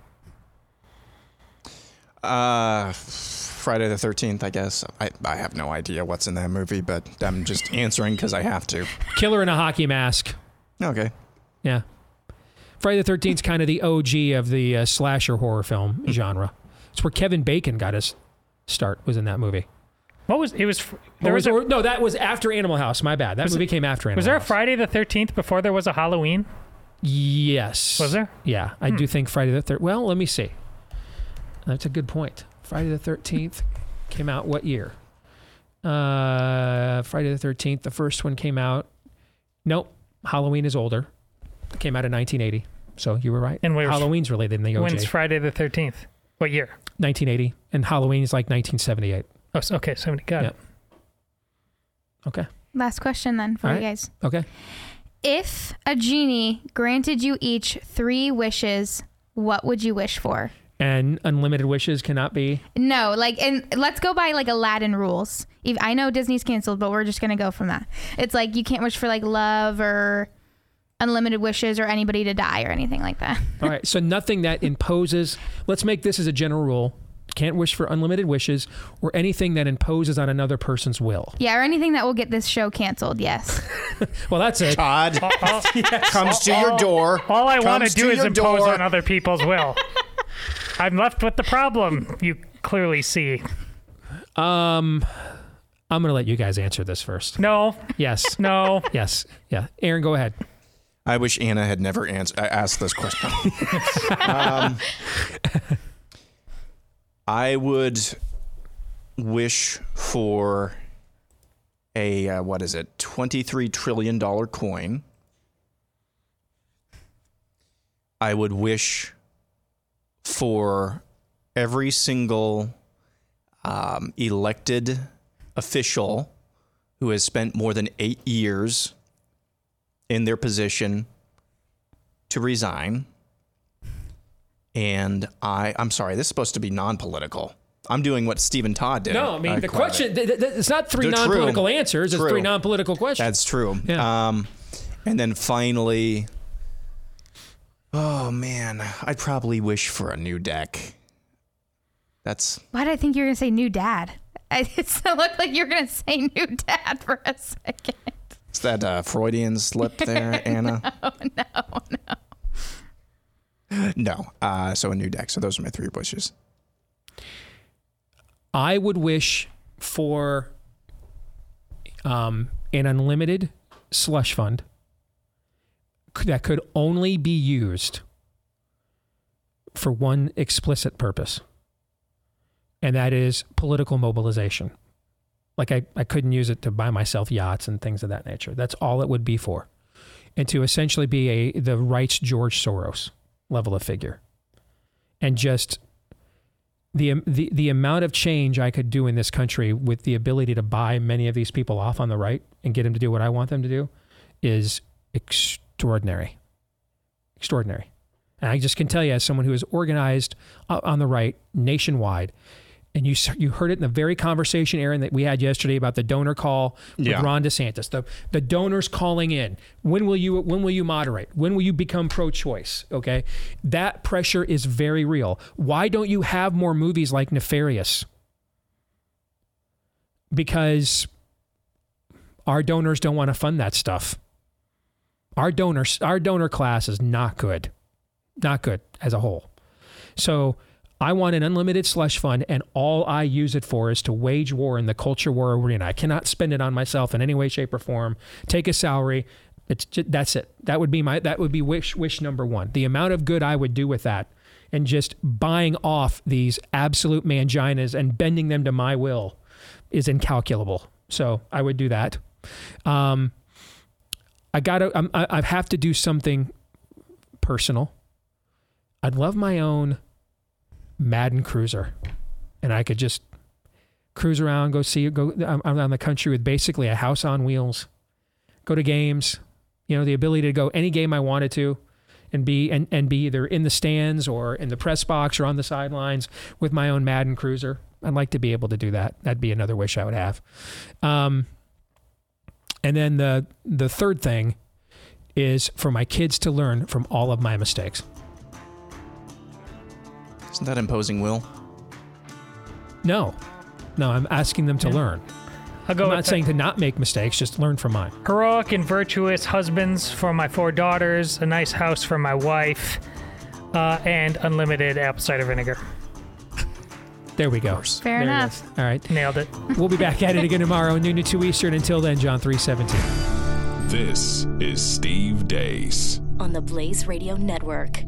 Uh, Friday the 13th, I guess. I, I have no idea what's in that movie, but I'm just answering because I have to. Killer in a hockey mask. Okay. Yeah, Friday the Thirteenth is kind of the OG of the uh, slasher horror film genre. It's where Kevin Bacon got his start. Was in that movie. What was it? Was There was, was, a, or, no, that was after Animal House. My bad. That Was movie it- came after Animal House. was there a Friday the Thirteenth before there was a Halloween? Yes. Was there? Yeah, I Hmm. do think Friday the Third. Well, let me see. That's a good point. Friday the Thirteenth came out what year? Uh, Friday the Thirteenth. The first one came out. Nope. Halloween is older. It came out in 1980. So you were right. And where's- Halloween's related in the OJ. When's Friday the Thirteenth? What year? 1980, and Halloween is like 1978. Oh, s- okay, seventy. Got Yeah. it. Okay. Last question then for All you right. guys. Okay. If a genie granted you each three wishes, what would you wish for? And unlimited wishes cannot be. No, like, and let's go by like Aladdin rules. If, I know Disney's canceled, but we're just gonna go from that. It's like you can't wish for like love or unlimited wishes or anybody to die or anything like that. All right. So nothing that imposes. Let's make this as a general rule. Can't wish for unlimited wishes or anything that imposes on another person's will. Yeah, or anything that will get this show canceled. Yes. Well, that's it. Todd comes to your door. All I want to do is impose door. on other people's will. I'm left with the problem. You clearly see. Um, I'm gonna let you guys answer this first. No. Yes. No. Yes. Yeah. Aaron, go ahead. I wish Ana had never answered, asked this question. um, I would wish for a uh, what is it, twenty-three trillion dollar coin. I would wish for every single um, elected official who has spent more than eight years in their position to resign. And I, I'm sorry, this is supposed to be non-political. I'm doing what Stephen Todd did. No, I mean Uh, the question. bit. th- th- it's not three They're non-political answers. It's True. three non-political questions. That's true. Yeah. Um, and then finally, oh man, I'd probably wish for a new deck. That's Why did I think you were gonna say new dad? I, it looked like you were gonna say new dad for a second. is that a Freudian slip there, Ana? Oh no, no. No. Uh, so a new deck. So those are my three wishes. I would wish for um, an unlimited slush fund that could only be used for one explicit purpose, and that is political mobilization. Like I, I couldn't use it to buy myself yachts and things of that nature. That's all it would be for. And to essentially be a the right's George Soros level of figure. And just the, the the amount of change I could do in this country with the ability to buy many of these people off on the right and get them to do what I want them to do is extraordinary. Extraordinary. And I just can tell you, as someone who is organized on the right nationwide, and you you heard it in the very conversation, Aaron, that we had yesterday about the donor call with Yeah. Ron DeSantis. The the donors calling in. When will you when will you moderate? When will you become pro-choice? Okay, that pressure is very real. Why don't you have more movies like Nefarious? Because our donors don't want to fund that stuff. Our donors, our donor class is not good, not good as a whole. So I want an unlimited slush fund, and all I use it for is to wage war in the culture war arena. I cannot spend it on myself in any way, shape, or form. Take a salary. It's ju- that's it. That would be my that would be wish wish number one. The amount of good I would do with that, and just buying off these absolute manginas and bending them to my will, is incalculable. So I would do that. Um, I gotta. I'm, I have to do something personal. I'd love my own Madden cruiser, and I could just cruise around, go see, go around the country with basically a house on wheels. Go to games, you know, the ability to go any game I wanted to, and be and, and be either in the stands or in the press box or on the sidelines with my own Madden cruiser. I'd like to be able to do that. That'd be another wish I would have. Um, and then the the third thing is for my kids to learn from all of my mistakes. Isn't that imposing will? No, no, I'm asking them to learn. I'll go I'm not the- saying to not make mistakes, just learn from mine. Heroic and virtuous husbands for my four daughters, a nice house for my wife, uh, and unlimited apple cider vinegar. There we go. Fair There enough. All right. Nailed it. We'll be back at it again tomorrow, noon to 2 Eastern. Until then, John 317. This is Steve Deace. on the Blaze Radio Network.